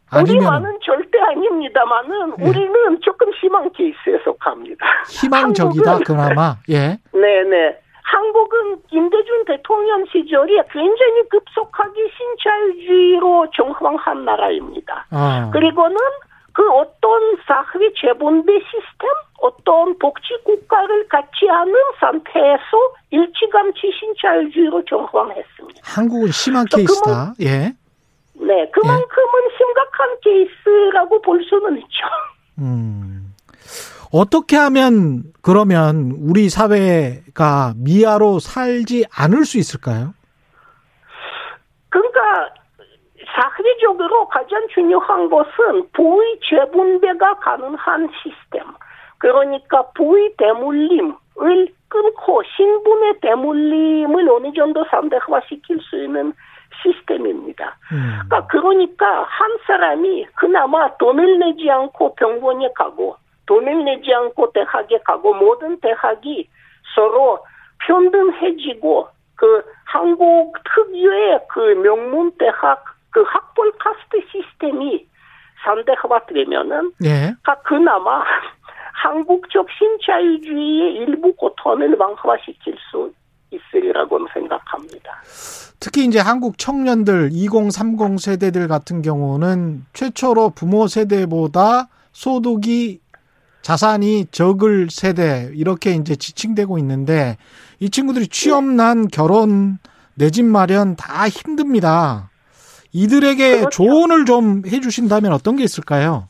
아니면 우리만은 절대 아닙니다만은 예. 우리는 조금 심한 케이스에 속합니다. 희망적이다 한국은- 그나마 예. 네네. 한국은 김대중 대통령 시절에 굉장히 급속하게 신자유주의로 정황한 나라입니다. 어. 그리고는 그 어떤 사회 재분배 시스템, 어떤 복지 국가를 갖지 않은 상태에서 일찌감치 신자유주의로 정황했습니다. 한국은 심한 저 케이스다. 예. 네, 그만큼은 심각한 케이스라고 볼 수는 있죠. 음. 어떻게 하면 그러면 우리 사회가 미아로 살지 않을 수 있을까요? 그러니까 사회적으로 가장 중요한 것은 부의 재분배가 가능한 시스템. 그러니까 부의 대물림을 끊고 신분의 대물림을 어느 정도 상대화시킬 수 있는 시스템입니다. 음. 그러니까, 그러니까 한 사람이 그나마 돈을 내지 않고 병원에 가고 돈을 내지 않고 대학에 가고 모든 대학이 서로 평등해지고 그 한국 특유의 그 명문 대학 그 학벌 카스트 시스템이 상대화되면은 예. 그 그나마 한국적 신자유주의의 일부 고ton을 완화시킬 수 있으리라고 생각합니다. 특히 이제 한국 청년들 2030 세대들 같은 경우는 최초로 부모 세대보다 소득이 자산이 적을 세대 이렇게 이제 지칭되고 있는데 이 친구들이 취업난 결혼 내 집 마련 다 힘듭니다. 이들에게 그렇죠. 조언을 좀 해주신다면 어떤 게 있을까요?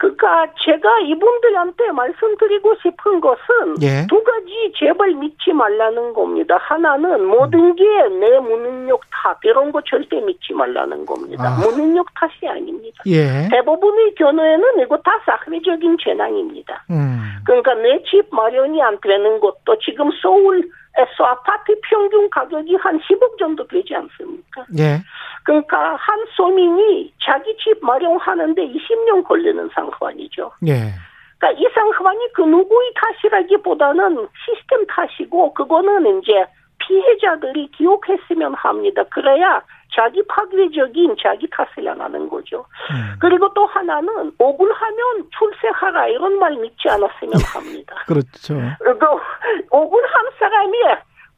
그러니까 제가 이분들한테 말씀드리고 싶은 것은 예. 두 가지 제발 믿지 말라는 겁니다. 하나는 모든 게 내 무능력 탓 이런 거 절대 믿지 말라는 겁니다. 아. 무능력 탓이 아닙니다. 예. 대부분의 경우에는 이거 다 사회적인 재난입니다. 음. 그러니까 내 집 마련이 안 되는 것도 지금 서울 에서 아파트 평균 가격이 한 10억 정도 되지 않습니까? 예. 그러니까 한 서민이 자기 집 마련하는데 20년 걸리는 상황이죠. 예. 그러니까 이 상황이 그 누구의 탓이라기보다는 시스템 탓이고 그거는 이제 피해자들이 기억했으면 합니다. 그래야 자기 파괴적인 자기 탓을 안 하는 거죠. 음. 그리고 또 하나는 억울하면 출세하라 이런 말 믿지 않았으면 합니다. 그렇죠. 그 억울한 사람이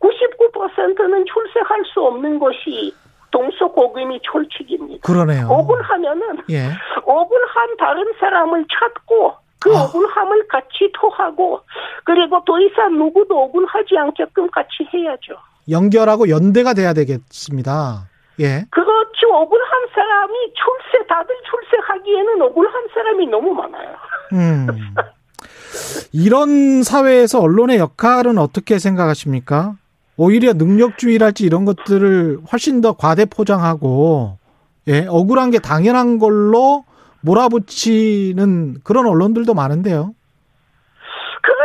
99%는 출세할 수 없는 것이 동서고금이 철칙입니다. 그러네요. 억울하면은 예. 억울한 다른 사람을 찾고 그 아. 억울함을 같이 토하고 그리고 더 이상 누구도 억울하지 않게끔 같이 해야죠. 연결하고 연대가 돼야 되겠습니다. 예. 그렇죠. 억울한 사람이 출세 다들 출세하기에는 억울한 사람이 너무 많아요. 음. 이런 사회에서 언론의 역할은 어떻게 생각하십니까? 오히려 능력주의랄지 이런 것들을 훨씬 더 과대 포장하고, 예, 억울한 게 당연한 걸로 몰아붙이는 그런 언론들도 많은데요.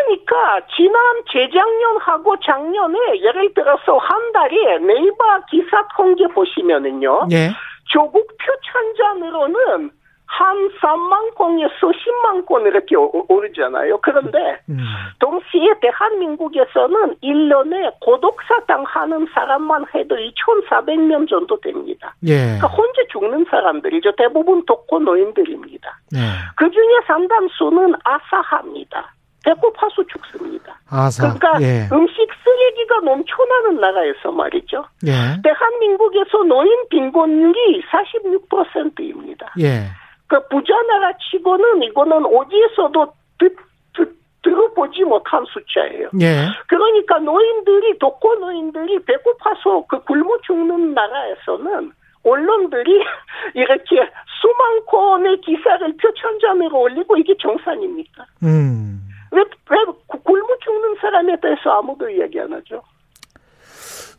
그러니까 지난 재작년하고 작년에 예를 들어서 한 달에 네이버 기사 통계 보시면은요. 예, 조국 표천장으로는 한 3만 건에서 10만 건 이렇게 오- 오르잖아요. 그런데 음, 동시에 대한민국에서는 1년에 고독사 당 하는 사람만 해도 2,400명 정도 됩니다. 예, 그러니까 혼자 죽는 사람들이죠. 대부분 독거 노인들입니다. 예. 그 중에 상당수는 아사합니다. 배고파서 죽습니다. 아사, 그러니까 예, 음식 쓰레기가 넘쳐나는 나라에서 말이죠. 예, 대한민국에서 노인 빈곤율이 46%입니다. 예, 그 부자 나라 치고는 이거는 어디에서도 듣, 듣, 들어보지 못한 숫자예요. 예, 그러니까 노인들이 독거 노인들이 배고파서 그 굶어 죽는 나라에서는 언론들이 이렇게 수만 건의 기사를 표천장으로 올리고 이게 정상입니까? 음. 왜, 왜 구- 굶어 죽는 사람에 대해서 아무도 이야기 안 하죠?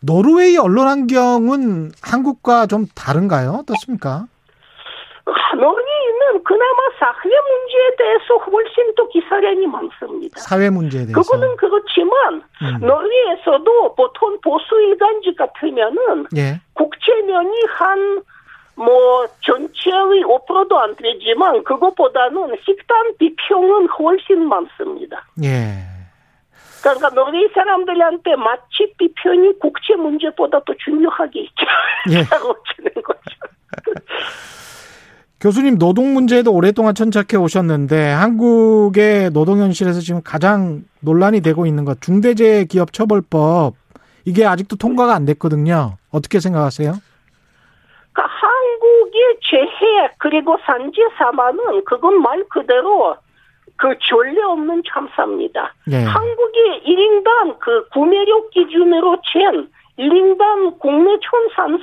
노르웨이 언론 환경은 한국과 좀 다른가요? 어떻습니까? 아, 노르웨이는 그나마 사회 문제에 대해서 훨씬 더 기사량이 많습니다. 사회 문제에 대해서. 그거는 그렇지만 음. 노르웨이에서도 보통 보수 일간지 같으면은 예, 국채면이 한 뭐 전체의 5%도 안 되지만 그것보다는 식단 비평은 훨씬 많습니다. 예. 그러니까 노르웨이 사람들한테 맛집 비평이 국채 문제보다 더 중요하게 예. 있다고 치는 거죠. 교수님 노동 문제에도 오랫동안 천착해 오셨는데 한국의 노동 현실에서 지금 가장 논란이 되고 있는 것 중대재해기업처벌법 이게 아직도 통과가 안 됐거든요. 어떻게 생각하세요? 재해 그리고 산재 사망은 그건 말 그대로 그 전례 없는 참사입니다. 예. 한국의 1인당 그 구매력 기준으로 잰 1인당 국내 촌산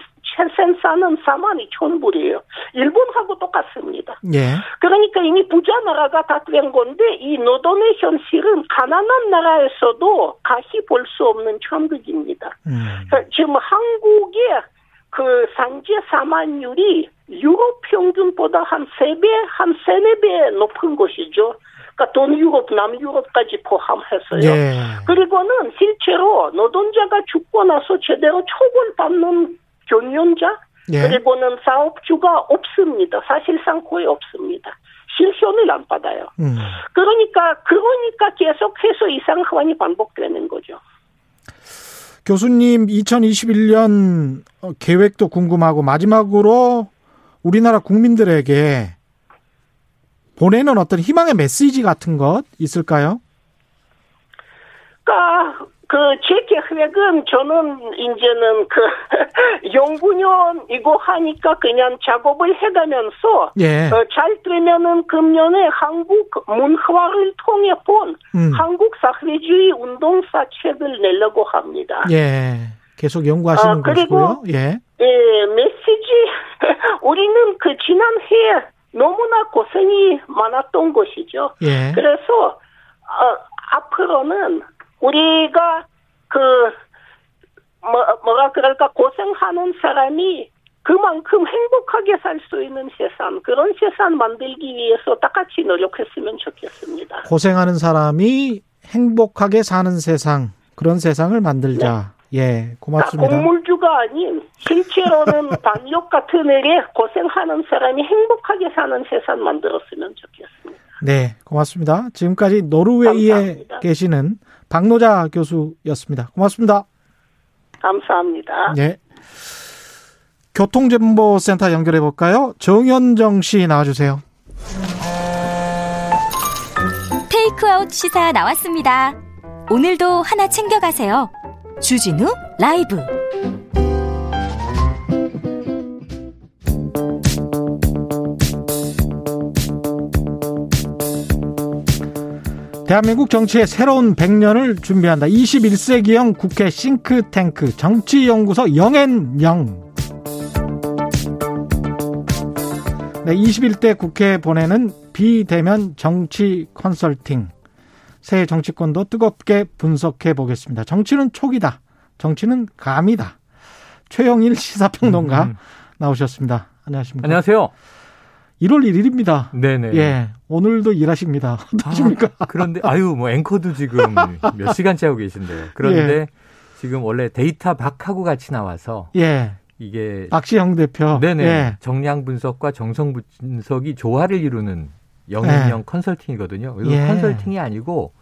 생산은 4만 2천 불이에요. 일본하고 똑같습니다. 예. 그러니까 이미 부자 나라가 다 된 건데 이 노동의 현실은 가난한 나라에서도 가히 볼 수 없는 천국입니다. 음. 그러니까 지금 한국의 그 산재 사망률이 유럽 평균보다 한 세 배, 한 세네 배 높은 것이죠. 그러니까 동유럽, 남유럽까지 포함해서요. 예. 그리고는 실제로 노동자가 죽고 나서 제대로 처벌받는 경영자 예. 그리고는 사업주가 없습니다. 사실상 거의 없습니다. 실현을 안 받아요. 음. 그러니까 그러니까 계속해서 이 상황이 반복되는 거죠. 교수님 2021년 어, 계획도 궁금하고 마지막으로 우리나라 국민들에게 보내는 어떤 희망의 메시지 같은 것 있을까요? 그러니까 그제 계획은 저는 이제는 그 이거 하니까 그냥 작업을 해가면서 예. 어, 잘 되면은 금년에 한국 문화를 통해 본 음. 한국 사회주의 운동사 책을 내려고 합니다. 예. 계속 연구하시는 아, 그리고- 것이고요. 예. 예, 메시지 우리는 그 지난해에 너무나 고생이 많았던 것이죠. 예. 그래서 어, 앞으로는 우리가 그 뭐, 뭐라 그럴까 고생하는 사람이 그만큼 행복하게 살 수 있는 세상 그런 세상 만들기 위해서 다 같이 노력했으면 좋겠습니다. 고생하는 사람이 행복하게 사는 세상 그런 세상을 만들자. 예. 다 고맙습니다. 공물주가 아닌 실제로는 반역 같은 일에 고생하는 사람이 행복하게 사는 세상 만들었으면 좋겠습니다. 네, 고맙습니다. 지금까지 노르웨이에 감사합니다. 계시는 박노자 교수였습니다. 고맙습니다. 감사합니다. 네. 교통정보센터 연결해 볼까요? 정현정 씨 나와주세요. 테이크아웃 시사 나왔습니다. 오늘도 하나 챙겨가세요. 주진우 라이브. 대한민국 정치의 새로운 100년을 준비한다. 21세기형 국회 싱크탱크 정치연구소 영앤영. 네, 21대 국회 보내는 비대면 정치 컨설팅. 새 정치권도 뜨겁게 분석해 보겠습니다. 정치는 촉이다. 정치는 감이다. 최영일 시사평론가 음. 나오셨습니다. 안녕하십니까. 안녕하세요. 1월 1일입니다. 네네. 예. 오늘도 일하십니다. 어떠십니까? 아, 그런데 아유 뭐 앵커도 지금 몇 시간째 하고 계신데요. 그런데 예. 지금 원래 데이터 박하고 같이 나와서 예. 이게 박시영 대표. 네네 예. 정량 분석과 정성 분석이 조화를 이루는 영인영 예. 컨설팅이거든요. 이거 예. 컨설팅이 아니고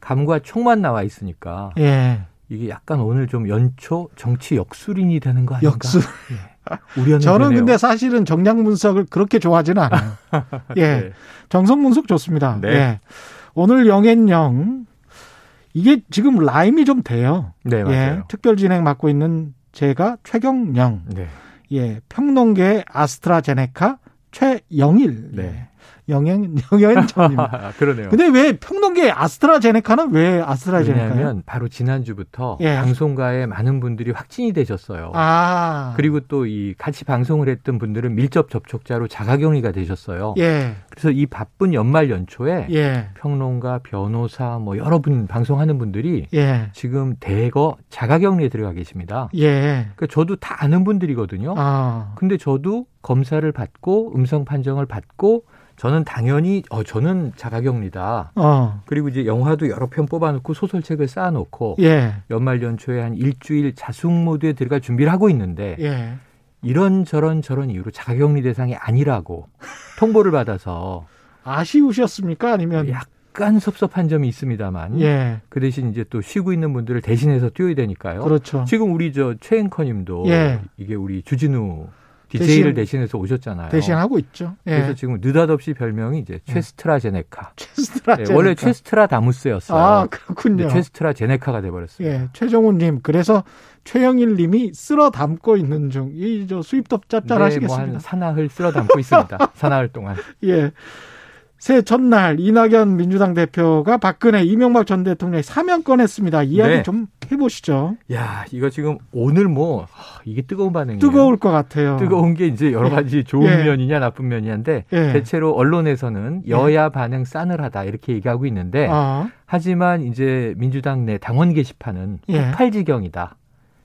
감과 촉만 나와 있으니까 예. 이게 약간 오늘 좀 연초 정치 역술인이 되는 거 아닌가? 역수. 우려는 저는 되네요. 근데 사실은 정량 분석을 그렇게 좋아하지는 않아요. 예. 네. 정성 분석 좋습니다. 네. 예. 오늘 영앤영 이게 지금 라임이 좀 돼요. 네, 예. 맞아요. 특별 진행 맡고 있는 제가 최경영. 네. 예. 평론계 아스트라제네카 최영일. 네. 영행 영앤정님. 아, 그러네요. 근데 왜 평론계 아스트라제네카는 왜 아스트라제네카요? 왜냐하면 바로 지난주부터 예. 방송가에 많은 분들이 확진이 되셨어요. 아. 그리고 또 이 같이 방송을 했던 분들은 밀접 접촉자로 자가격리가 되셨어요. 예. 그래서 이 바쁜 연말 연초에 예. 평론가, 변호사 뭐 여러 분 방송하는 분들이 예. 지금 대거 자가격리에 들어가 계십니다. 예. 그러니까 저도 다 아는 분들이거든요. 아. 근데 저도 검사를 받고 음성 판정을 받고 저는 당연히 어 저는 자가격리다. 어. 그리고 이제 영화도 여러 편 뽑아놓고 소설책을 쌓아놓고 예. 연말 연초에 한 일주일 자숙 모드에 들어갈 준비를 하고 있는데 예. 이런 저런 저런 이유로 자가격리 대상이 아니라고 통보를 받아서 아쉬우셨습니까? 아니면 약간 섭섭한 점이 있습니다만 예. 그 대신 이제 또 쉬고 있는 분들을 대신해서 뛰어야 되니까요. 그렇죠. 지금 우리 저 최앵커님도 예. 이게 우리 주진우 DJ를 대신- 대신, 해서 오셨잖아요. 대신 하고 있죠. 예. 그래서 지금 느닷없이 별명이 이제 최스트라제네카. 최스트라 네, 원래 최스트라다무스였어요. 아, 그렇군요. 최스트라제네카가 돼버렸어요. 예. 최정훈 님. 그래서 최영일 님이 쓸어 담고 있는 중. 이 저 수입도 네, 짭짤하시겠습니다. 뭐한 사나흘 쓸어 담고 있습니다. 사나흘 동안. 예. 새해 첫날 이낙연 민주당 대표가 박근혜 이명박 전 대통령이 사면 꺼냈습니다. 이야기 네. 좀 해보시죠. 야, 이거 지금 오늘 뭐 하, 이게 뜨거운 반응이에요. 뜨거울 것 같아요. 뜨거운 게 이제 여러 가지 좋은 예. 면이냐 나쁜 면이냐인데 예. 대체로 언론에서는 여야 반응 싸늘하다 이렇게 얘기하고 있는데 아, 하지만 이제 민주당 내 당원 게시판은 예. 폭발지경이다.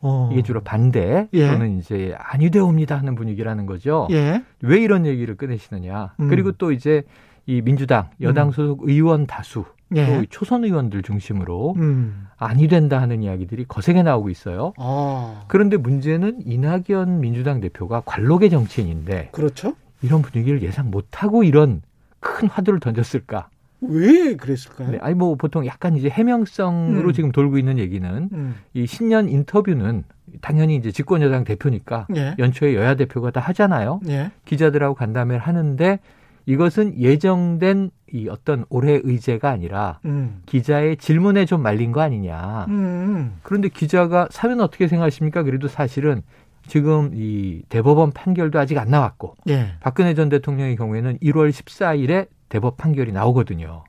어. 이게 주로 반대 예. 또는 이제 아니되옵니다 하는 분위기라는 거죠. 예. 왜 이런 얘기를 꺼내시느냐. 음. 그리고 또 이제 이 민주당 여당 음. 소속 의원 다수 예. 또 초선 의원들 중심으로 음. 아니 된다 하는 이야기들이 거세게 나오고 있어요. 아. 그런데 문제는 이낙연 민주당 대표가 관록의 정치인인데 그렇죠. 이런 분위기를 예상 못하고 이런 큰 화두를 던졌을까? 왜 그랬을까요? 네, 아니 뭐 보통 약간 이제 해명성으로 음. 지금 돌고 있는 얘기는 음. 이 신년 인터뷰는 당연히 이제 집권 여당 대표니까 예. 연초에 여야 대표가 다 하잖아요. 예. 기자들하고 간담회를 하는데 이것은 예정된 이 어떤 올해 의제가 아니라 음. 기자의 질문에 좀 말린 거 아니냐. 음. 그런데 기자가 사면 어떻게 생각하십니까? 그래도 사실은 지금 이 대법원 판결도 아직 안 나왔고 예. 박근혜 전 대통령의 경우에는 1월 14일에 대법 판결이 나오거든요.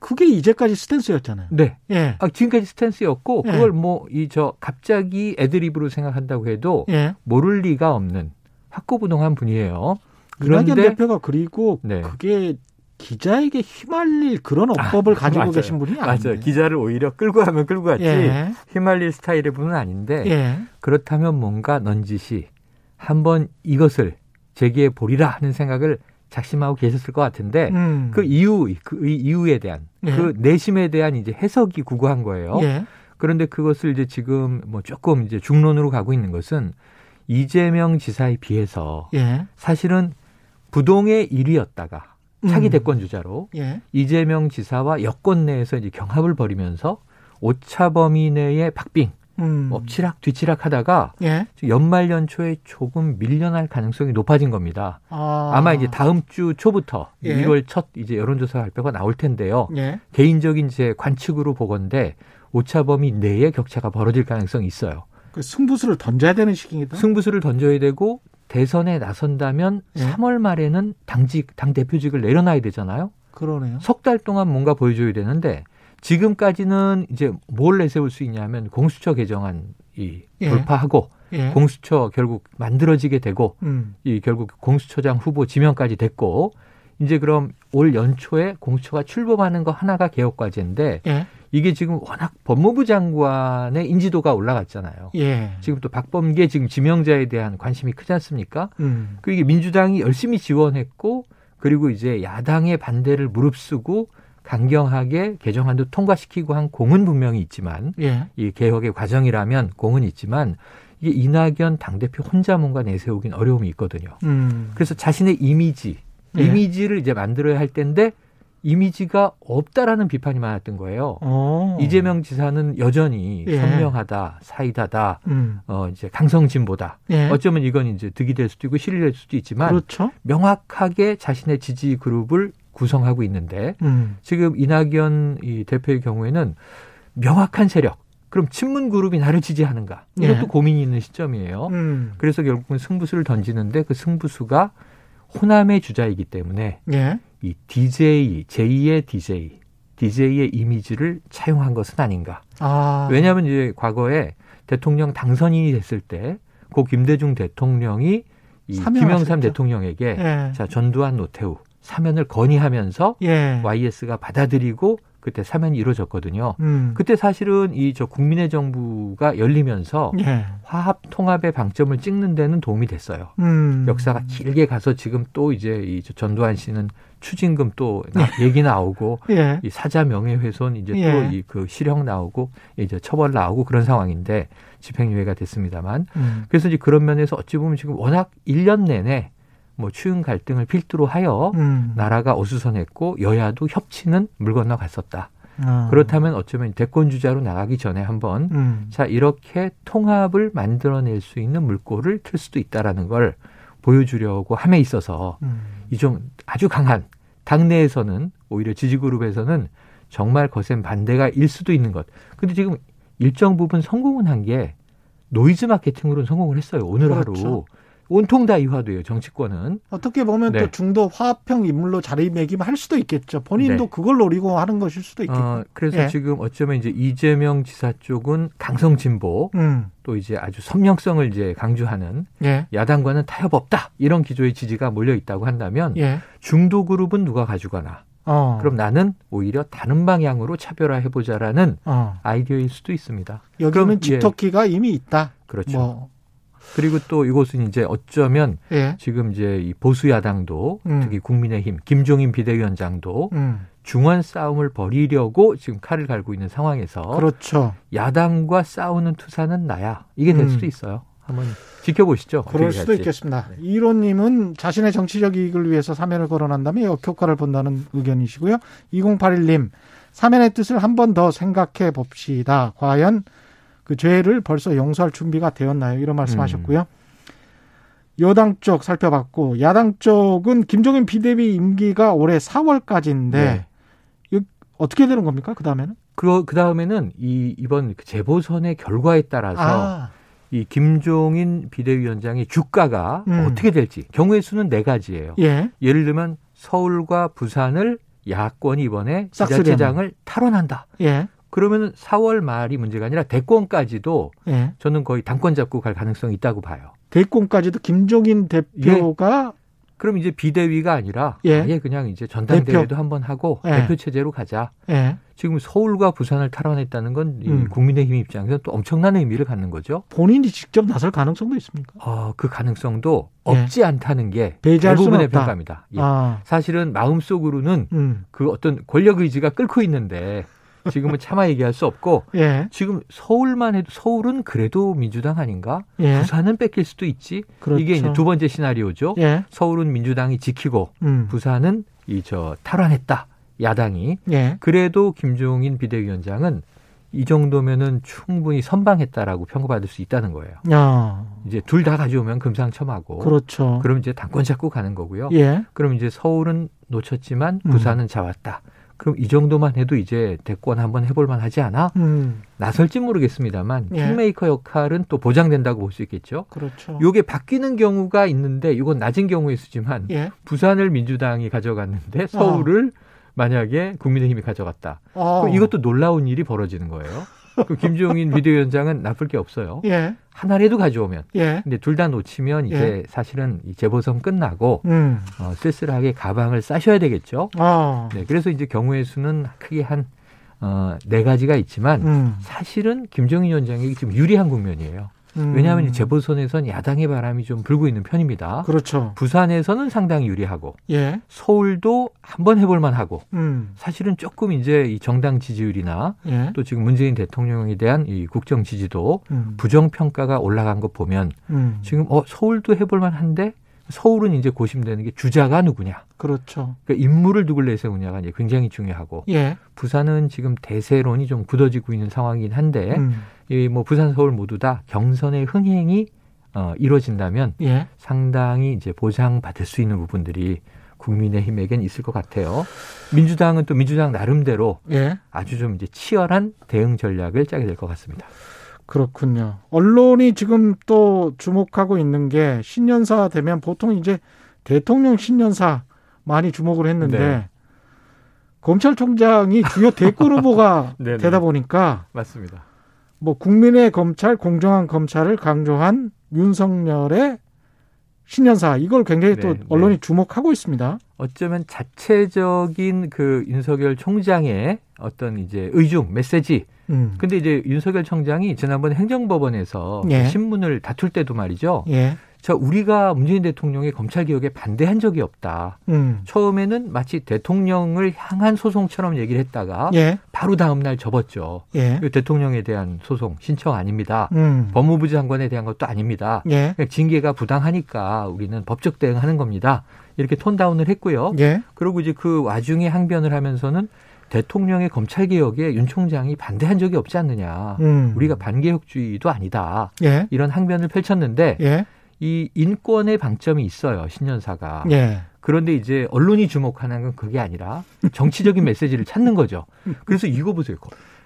그게 이제까지 스탠스였잖아요. 네. 예. 아, 지금까지 스탠스였고 예. 그걸 뭐 이 저 갑자기 애드립으로 생각한다고 해도 예. 모를 리가 없는 확고부동한 분이에요. 그런데 대표가 그리고 네. 그게 기자에게 휘말릴 그런 어법을 아, 가지고 맞아요. 계신 분이 아니에요. 맞아요. 기자를 오히려 끌고 가면 끌고 갔지 예. 휘말릴 스타일의 분은 아닌데 예. 그렇다면 뭔가 넌지시 한번 이것을 제기해 보리라 하는 생각을 작심하고 계셨을 것 같은데 음. 그 이유 그 이유에 대한 예. 그 내심에 대한 이제 해석이 구구한 거예요. 예. 그런데 그것을 이제 지금 뭐 조금 이제 중론으로 가고 있는 것은 이재명 지사에 비해서 예. 사실은 부동의 1위였다가 차기 음. 대권 주자로 예. 이재명 지사와 여권 내에서 이제 경합을 벌이면서 오차 범위 내의 박빙, 음. 엎치락 뒤치락 하다가 예. 연말 연초에 조금 밀려날 가능성이 높아진 겁니다. 아. 아마 이제 다음 주 초부터 예. 1월 첫 이제 여론조사 발표가 나올 텐데요. 예. 개인적인 제 관측으로 보건데 오차 범위 내의 격차가 벌어질 가능성이 있어요. 그 승부수를 던져야 되는 시기이다. 승부수를 던져야 되고 대선에 나선다면 예. 3월 말에는 당직 당 대표직을 내려놔야 되잖아요. 그러네요. 석 달 동안 뭔가 보여줘야 되는데 지금까지는 이제 뭘 내세울 수 있냐면 공수처 개정안 이 예. 돌파하고 예. 공수처 결국 만들어지게 되고 음. 이 결국 공수처장 후보 지명까지 됐고 이제 그럼 올 연초에 공수처가 출범하는 거 하나가 개혁 과제인데 예. 이게 지금 워낙 법무부 장관의 인지도가 올라갔잖아요. 예. 지금 또 박범계 지금 지명자에 대한 관심이 크지 않습니까? 음. 그 이게 민주당이 열심히 지원했고 그리고 이제 야당의 반대를 무릅쓰고 강경하게 개정안도 통과시키고 한 공은 분명히 있지만 예. 이 개혁의 과정이라면 공은 있지만 이게 이낙연 당대표 혼자 뭔가 내세우긴 어려움이 있거든요. 음. 그래서 자신의 이미지, 예. 이미지를 이제 만들어야 할 텐데 이미지가 없다라는 비판이 많았던 거예요. 어. 이재명 지사는 여전히 예. 선명하다, 사이다다, 음. 어 이제 강성진보다. 예. 어쩌면 이건 이제 득이 될 수도 있고 실이 될 수도 있지만 그렇죠. 명확하게 자신의 지지 그룹을 구성하고 있는데 음. 지금 이낙연 이 대표의 경우에는 명확한 세력. 그럼 친문 그룹이 나를 지지하는가? 이것도 예. 고민이 있는 시점이에요. 음. 그래서 결국은 승부수를 던지는데 그 승부수가 호남의 주자이기 때문에 예. 이 DJ, 제2의 DJ, DJ의 이미지를 차용한 것은 아닌가. 아. 왜냐하면 이제 과거에 대통령 당선인이 됐을 때 고 김대중 대통령이 이. 김영삼 대통령에게 예. 자 전두환 노태우 사면을 건의하면서 예. YS가 받아들이고 그때 사면이 이루어졌거든요. 음. 그때 사실은 이 저 국민의 정부가 열리면서 예. 화합 통합의 방점을 찍는 데는 도움이 됐어요. 음. 역사가 길게 가서 지금 또 이제 이 전두환 씨는 추징금 또 나- 얘기 나오고 예. 이 사자 명예훼손 이제 예. 또이 그 실형 나오고 이제 처벌 나오고 그런 상황인데 집행유예가 됐습니다만 음. 그래서 이제 그런 면에서 어찌 보면 지금 워낙 1년 내내 뭐 추운 갈등을 필두로 하여 음. 나라가 어수선했고 여야도 협치는 물 건너 갔었다. 아. 그렇다면 어쩌면 대권 주자로 나가기 전에 한번 음. 자 이렇게 통합을 만들어낼 수 있는 물꼬를 틀 수도 있다라는 걸 보여주려고 함에 있어서 음. 이좀 아주 강한 당내에서는 오히려 지지그룹에서는 정말 거센 반대가 일 수도 있는 것. 근데 지금 일정 부분 성공은 한 게 노이즈 마케팅으로는 성공을 했어요. 오늘 그렇죠. 하루. 온통 다 이 화제예요. 정치권은. 어떻게 보면 네. 또 중도 화합형 인물로 자리매김할 수도 있겠죠. 본인도 네. 그걸 노리고 하는 것일 수도 있겠고. 어, 그래서 예. 지금 어쩌면 이제 이재명 지사 쪽은 강성 진보 음. 또 이제 아주 선명성을 이제 강조하는 예. 야당과는 타협 없다 이런 기조의 지지가 몰려 있다고 한다면 예. 중도 그룹은 누가 가져가나 어. 그럼 나는 오히려 다른 방향으로 차별화해 보자라는 어. 아이디어일 수도 있습니다. 여기는 그럼, 예. 집토끼가 이미 있다. 그렇죠. 뭐. 그리고 또 이곳은 이제 어쩌면 예. 지금 이제 이 보수 야당도 음. 특히 국민의힘 김종인 비대위원장도 음. 중원 싸움을 벌이려고 지금 칼을 갈고 있는 상황에서 그렇죠. 야당과 싸우는 투사는 나야 이게 될 음. 수도 있어요. 한번 지켜보시죠. 그럴 수도 갈지. 있겠습니다. 네. 이론님은 자신의 정치적 이익을 위해서 사면을 거론한다면 역효과를 본다는 의견이시고요. 2081님, 사면의 뜻을 한 번 더 생각해 봅시다. 과연 그 죄를 벌써 용서할 준비가 되었나요? 이런 말씀하셨고요. 여당 쪽 살펴봤고 야당 쪽은 김종인 비대위 임기가 올해 4월까지인데 네. 이거 어떻게 되는 겁니까? 그 다음에는? 그, 그 다음에는 이, 이번 그 재보선의 결과에 따라서 아, 이 김종인 비대위원장의 주가가 음. 어떻게 될지 경우의 수는 네 가지예요. 예, 예를 들면 서울과 부산을 야권이 이번에. 지자체장을 탈원한다. 예, 그러면 4월 말이 문제가 아니라 대권까지도 예. 저는 거의 당권 잡고 갈 가능성이 있다고 봐요. 대권까지도 김종인 대표가 그럼 이제 비대위가 아니라 예. 아예 그냥 이제 전당대회도 대표. 한번 하고 예. 대표 체제로 가자. 예. 지금 서울과 부산을 탈환했다는 건이 음. 국민의힘 입장에서 또 엄청난 의미를 갖는 거죠. 본인이 직접 나설 가능성도 있습니까? 어, 그 가능성도 예. 없지 않다는 게 대부분의. 평가입니다. 예. 아, 사실은 마음속으로는 음, 그 어떤 권력 의지가 끓고 있는데 지금은 차마 얘기할 수 없고 예, 지금 서울만 해도 서울은 그래도 민주당 아닌가? 예, 부산은 뺏길 수도 있지. 그렇죠. 이게 이제 두 번째 시나리오죠. 예, 서울은 민주당이 지키고 음, 부산은 이 저 탈환했다. 야당이. 예, 그래도 김종인 비대위원장은 이 정도면은 충분히 선방했다라고 평가받을 수 있다는 거예요. 야, 이제 둘 다 가져오면 금상첨화고. 그렇죠. 그럼 이제 당권 잡고 가는 거고요. 예, 그럼 이제 서울은 놓쳤지만 음. 부산은 잡았다. 그럼 이 정도만 해도 이제 대권 한번 해볼 만 하지 않아? 음, 나설지 모르겠습니다만 예. 킹메이커 역할은 또 보장된다고 볼 수 있겠죠. 그렇죠. 요게 바뀌는 경우가 있는데 이건 낮은 경우의 수지만 예, 부산을 민주당이 가져갔는데 서울을 만약에 국민의힘이 가져갔다. 어, 이것도 놀라운 일이 벌어지는 거예요. 그 김종인 비대위원장은 나쁠 게 없어요. 예, 하나라도 가져오면. 예, 근데 둘 다 놓치면 이제 사실은 이 재보선 끝나고 음, 어, 쓸쓸하게 가방을 싸셔야 되겠죠. 아, 네, 그래서 이제 경우의 수는 크게 한, 어, 네 가지가 있지만 음, 사실은 김정인 위원장에게 지금 유리한 국면이에요. 음, 왜냐하면 이 재보선에선 야당의 바람이 좀 불고 있는 편입니다. 그렇죠. 부산에서는 상당히 유리하고 예, 서울도 한번 해볼 만 하고 음, 사실은 조금 이제 이 정당 지지율이나 예, 또 지금 문재인 대통령에 대한 이 국정 지지도 음, 부정 평가가 올라간 것 보면 음, 지금 어 서울도 해볼 만 한데 서울은 이제 고심되는 게 주자가 누구냐, 그렇죠. 그러니까 인물을 누굴 내세우냐가 이제 굉장히 중요하고 예, 부산은 지금 대세론이 좀 굳어지고 있는 상황이긴 한데 음, 이뭐 부산 서울 모두 다 경선의 흥행이 어, 이루어진다면 예, 상당히 이제 보장받을 수 있는 부분들이 국민의힘에겐 있을 것 같아요. 민주당은 또 민주당 나름대로 예, 아주 좀 이제 치열한 대응 전략을 짜게 될 것 같습니다. 그렇군요. 언론이 지금 또 주목하고 있는 게 신년사 되면 보통 이제 대통령 신년사 많이 주목을 했는데 네. 검찰총장이 주요 대권 후보가 네네. 되다 보니까 맞습니다. 뭐 국민의 검찰, 공정한 검찰을 강조한 윤석열의 신년사 이걸 굉장히 네, 또 네. 언론이 주목하고 있습니다. 어쩌면 자체적인 그 윤석열 총장의 어떤 이제 의중 메시지. 음. 근데 이제 윤석열 총장이 지난번 행정법원에서 예. 신문을 다툴 때도 말이죠. 예. 자, 우리가 문재인 대통령의 검찰 개혁에 반대한 적이 없다. 음. 처음에는 마치 대통령을 향한 소송처럼 얘기를 했다가 예. 바로 다음 날 접었죠. 예. 그 대통령에 대한 소송 신청 아닙니다. 음. 법무부 장관에 대한 것도 아닙니다. 예. 그냥 징계가 부당하니까 우리는 법적 대응하는 겁니다. 이렇게 톤다운을 했고요. 예. 그리고 이제 그 와중에 항변을 하면서는 대통령의 검찰 개혁에 윤 총장이 반대한 적이 없지 않느냐. 음. 우리가 반개혁주의도 아니다. 예. 이런 항변을 펼쳤는데 예. 이 인권의 방점이 있어요. 신년사가. 예. 그런데 이제 언론이 주목하는 건 그게 아니라 정치적인 메시지를 찾는 거죠. 그래서 이거 보세요.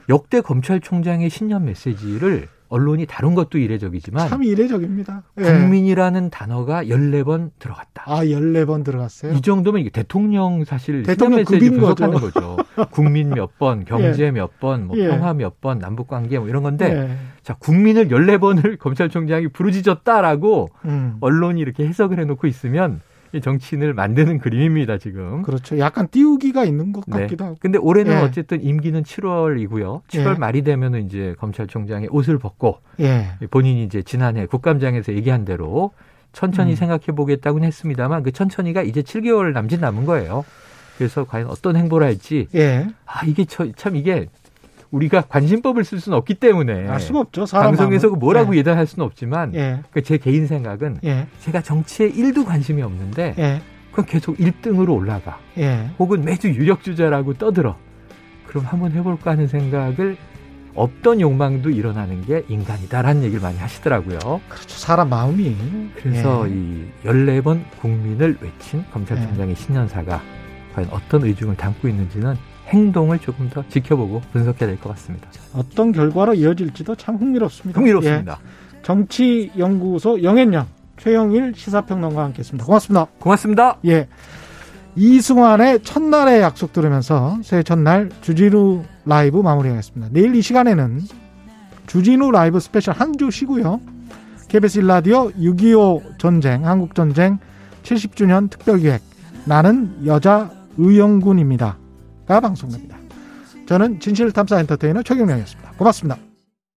역대 검찰총장의 신년 메시지를 언론이 다룬 것도 이례적이지만 참 이례적입니다. 예. 국민이라는 단어가 14번 들어갔다. 아, 14번 들어갔어요. 이 정도면 이게 대통령 사실 대통령 메시지 분석하는 거죠. 국민 몇 번, 경제 예. 몇 번, 뭐 예. 평화 몇 번, 남북 관계 뭐 이런 건데 예. 자, 국민을 14번을 검찰총장이 부르짖었다라고 음. 언론이 이렇게 해석을 해 놓고 있으면 이 정치인을 만드는 그림입니다, 지금. 그렇죠. 약간 띄우기가 있는 것 네. 같기도 하고. 근데 올해는 예. 어쨌든 임기는 7월이고요. 7월 예. 말이 되면 은 이제 검찰총장의 옷을 벗고 예. 본인이 이제 지난해 국감장에서 얘기한 대로 천천히 음. 생각해 보겠다고는 했습니다만 그 천천히가 이제 7개월 남짓 남은 거예요. 그래서 과연 어떤 행보를 할지 예. 아 이게 저- 참 이게 우리가 관심법을 쓸 수는 없기 때문에 알 수가 없죠. 사람 방송에서 마음은. 뭐라고 예. 예단할 수는 없지만 예. 그제 개인 생각은 예. 제가 정치에 1도 관심이 없는데 예. 그건 계속 1등으로 올라가 예. 혹은 매주 유력 주자라고 떠들어 그럼 한번 해볼까 하는 생각을 없던 욕망도 일어나는 게 인간이다라는 얘기를 많이 하시더라고요. 그렇죠. 사람 마음이. 그래서 예. 이 14번 국민을 외친 검찰총장의 신년사가 과연 어떤 의중을 담고 있는지는 행동을 조금 더 지켜보고 분석해야 될 것 같습니다. 어떤 결과로 이어질지도 참 흥미롭습니다. 흥미롭습니다. 예. 정치연구소 영앤영 최영일 시사평론가와 함께했습니다. 고맙습니다. 고맙습니다. 예. 이승환의 첫날의 약속 들으면서 새해 첫날 주진우 라이브 마무리하겠습니다. 내일 이 시간에는 주진우 라이브 special 한 주 쉬고요. KBS 1라디오 6.25 전쟁, 한국전쟁 70주년 특별기획 나는 여자 의용군입니다. 가 방송됩니다. 저는 진실탐사 엔터테이너 최경영이었습니다. 고맙습니다.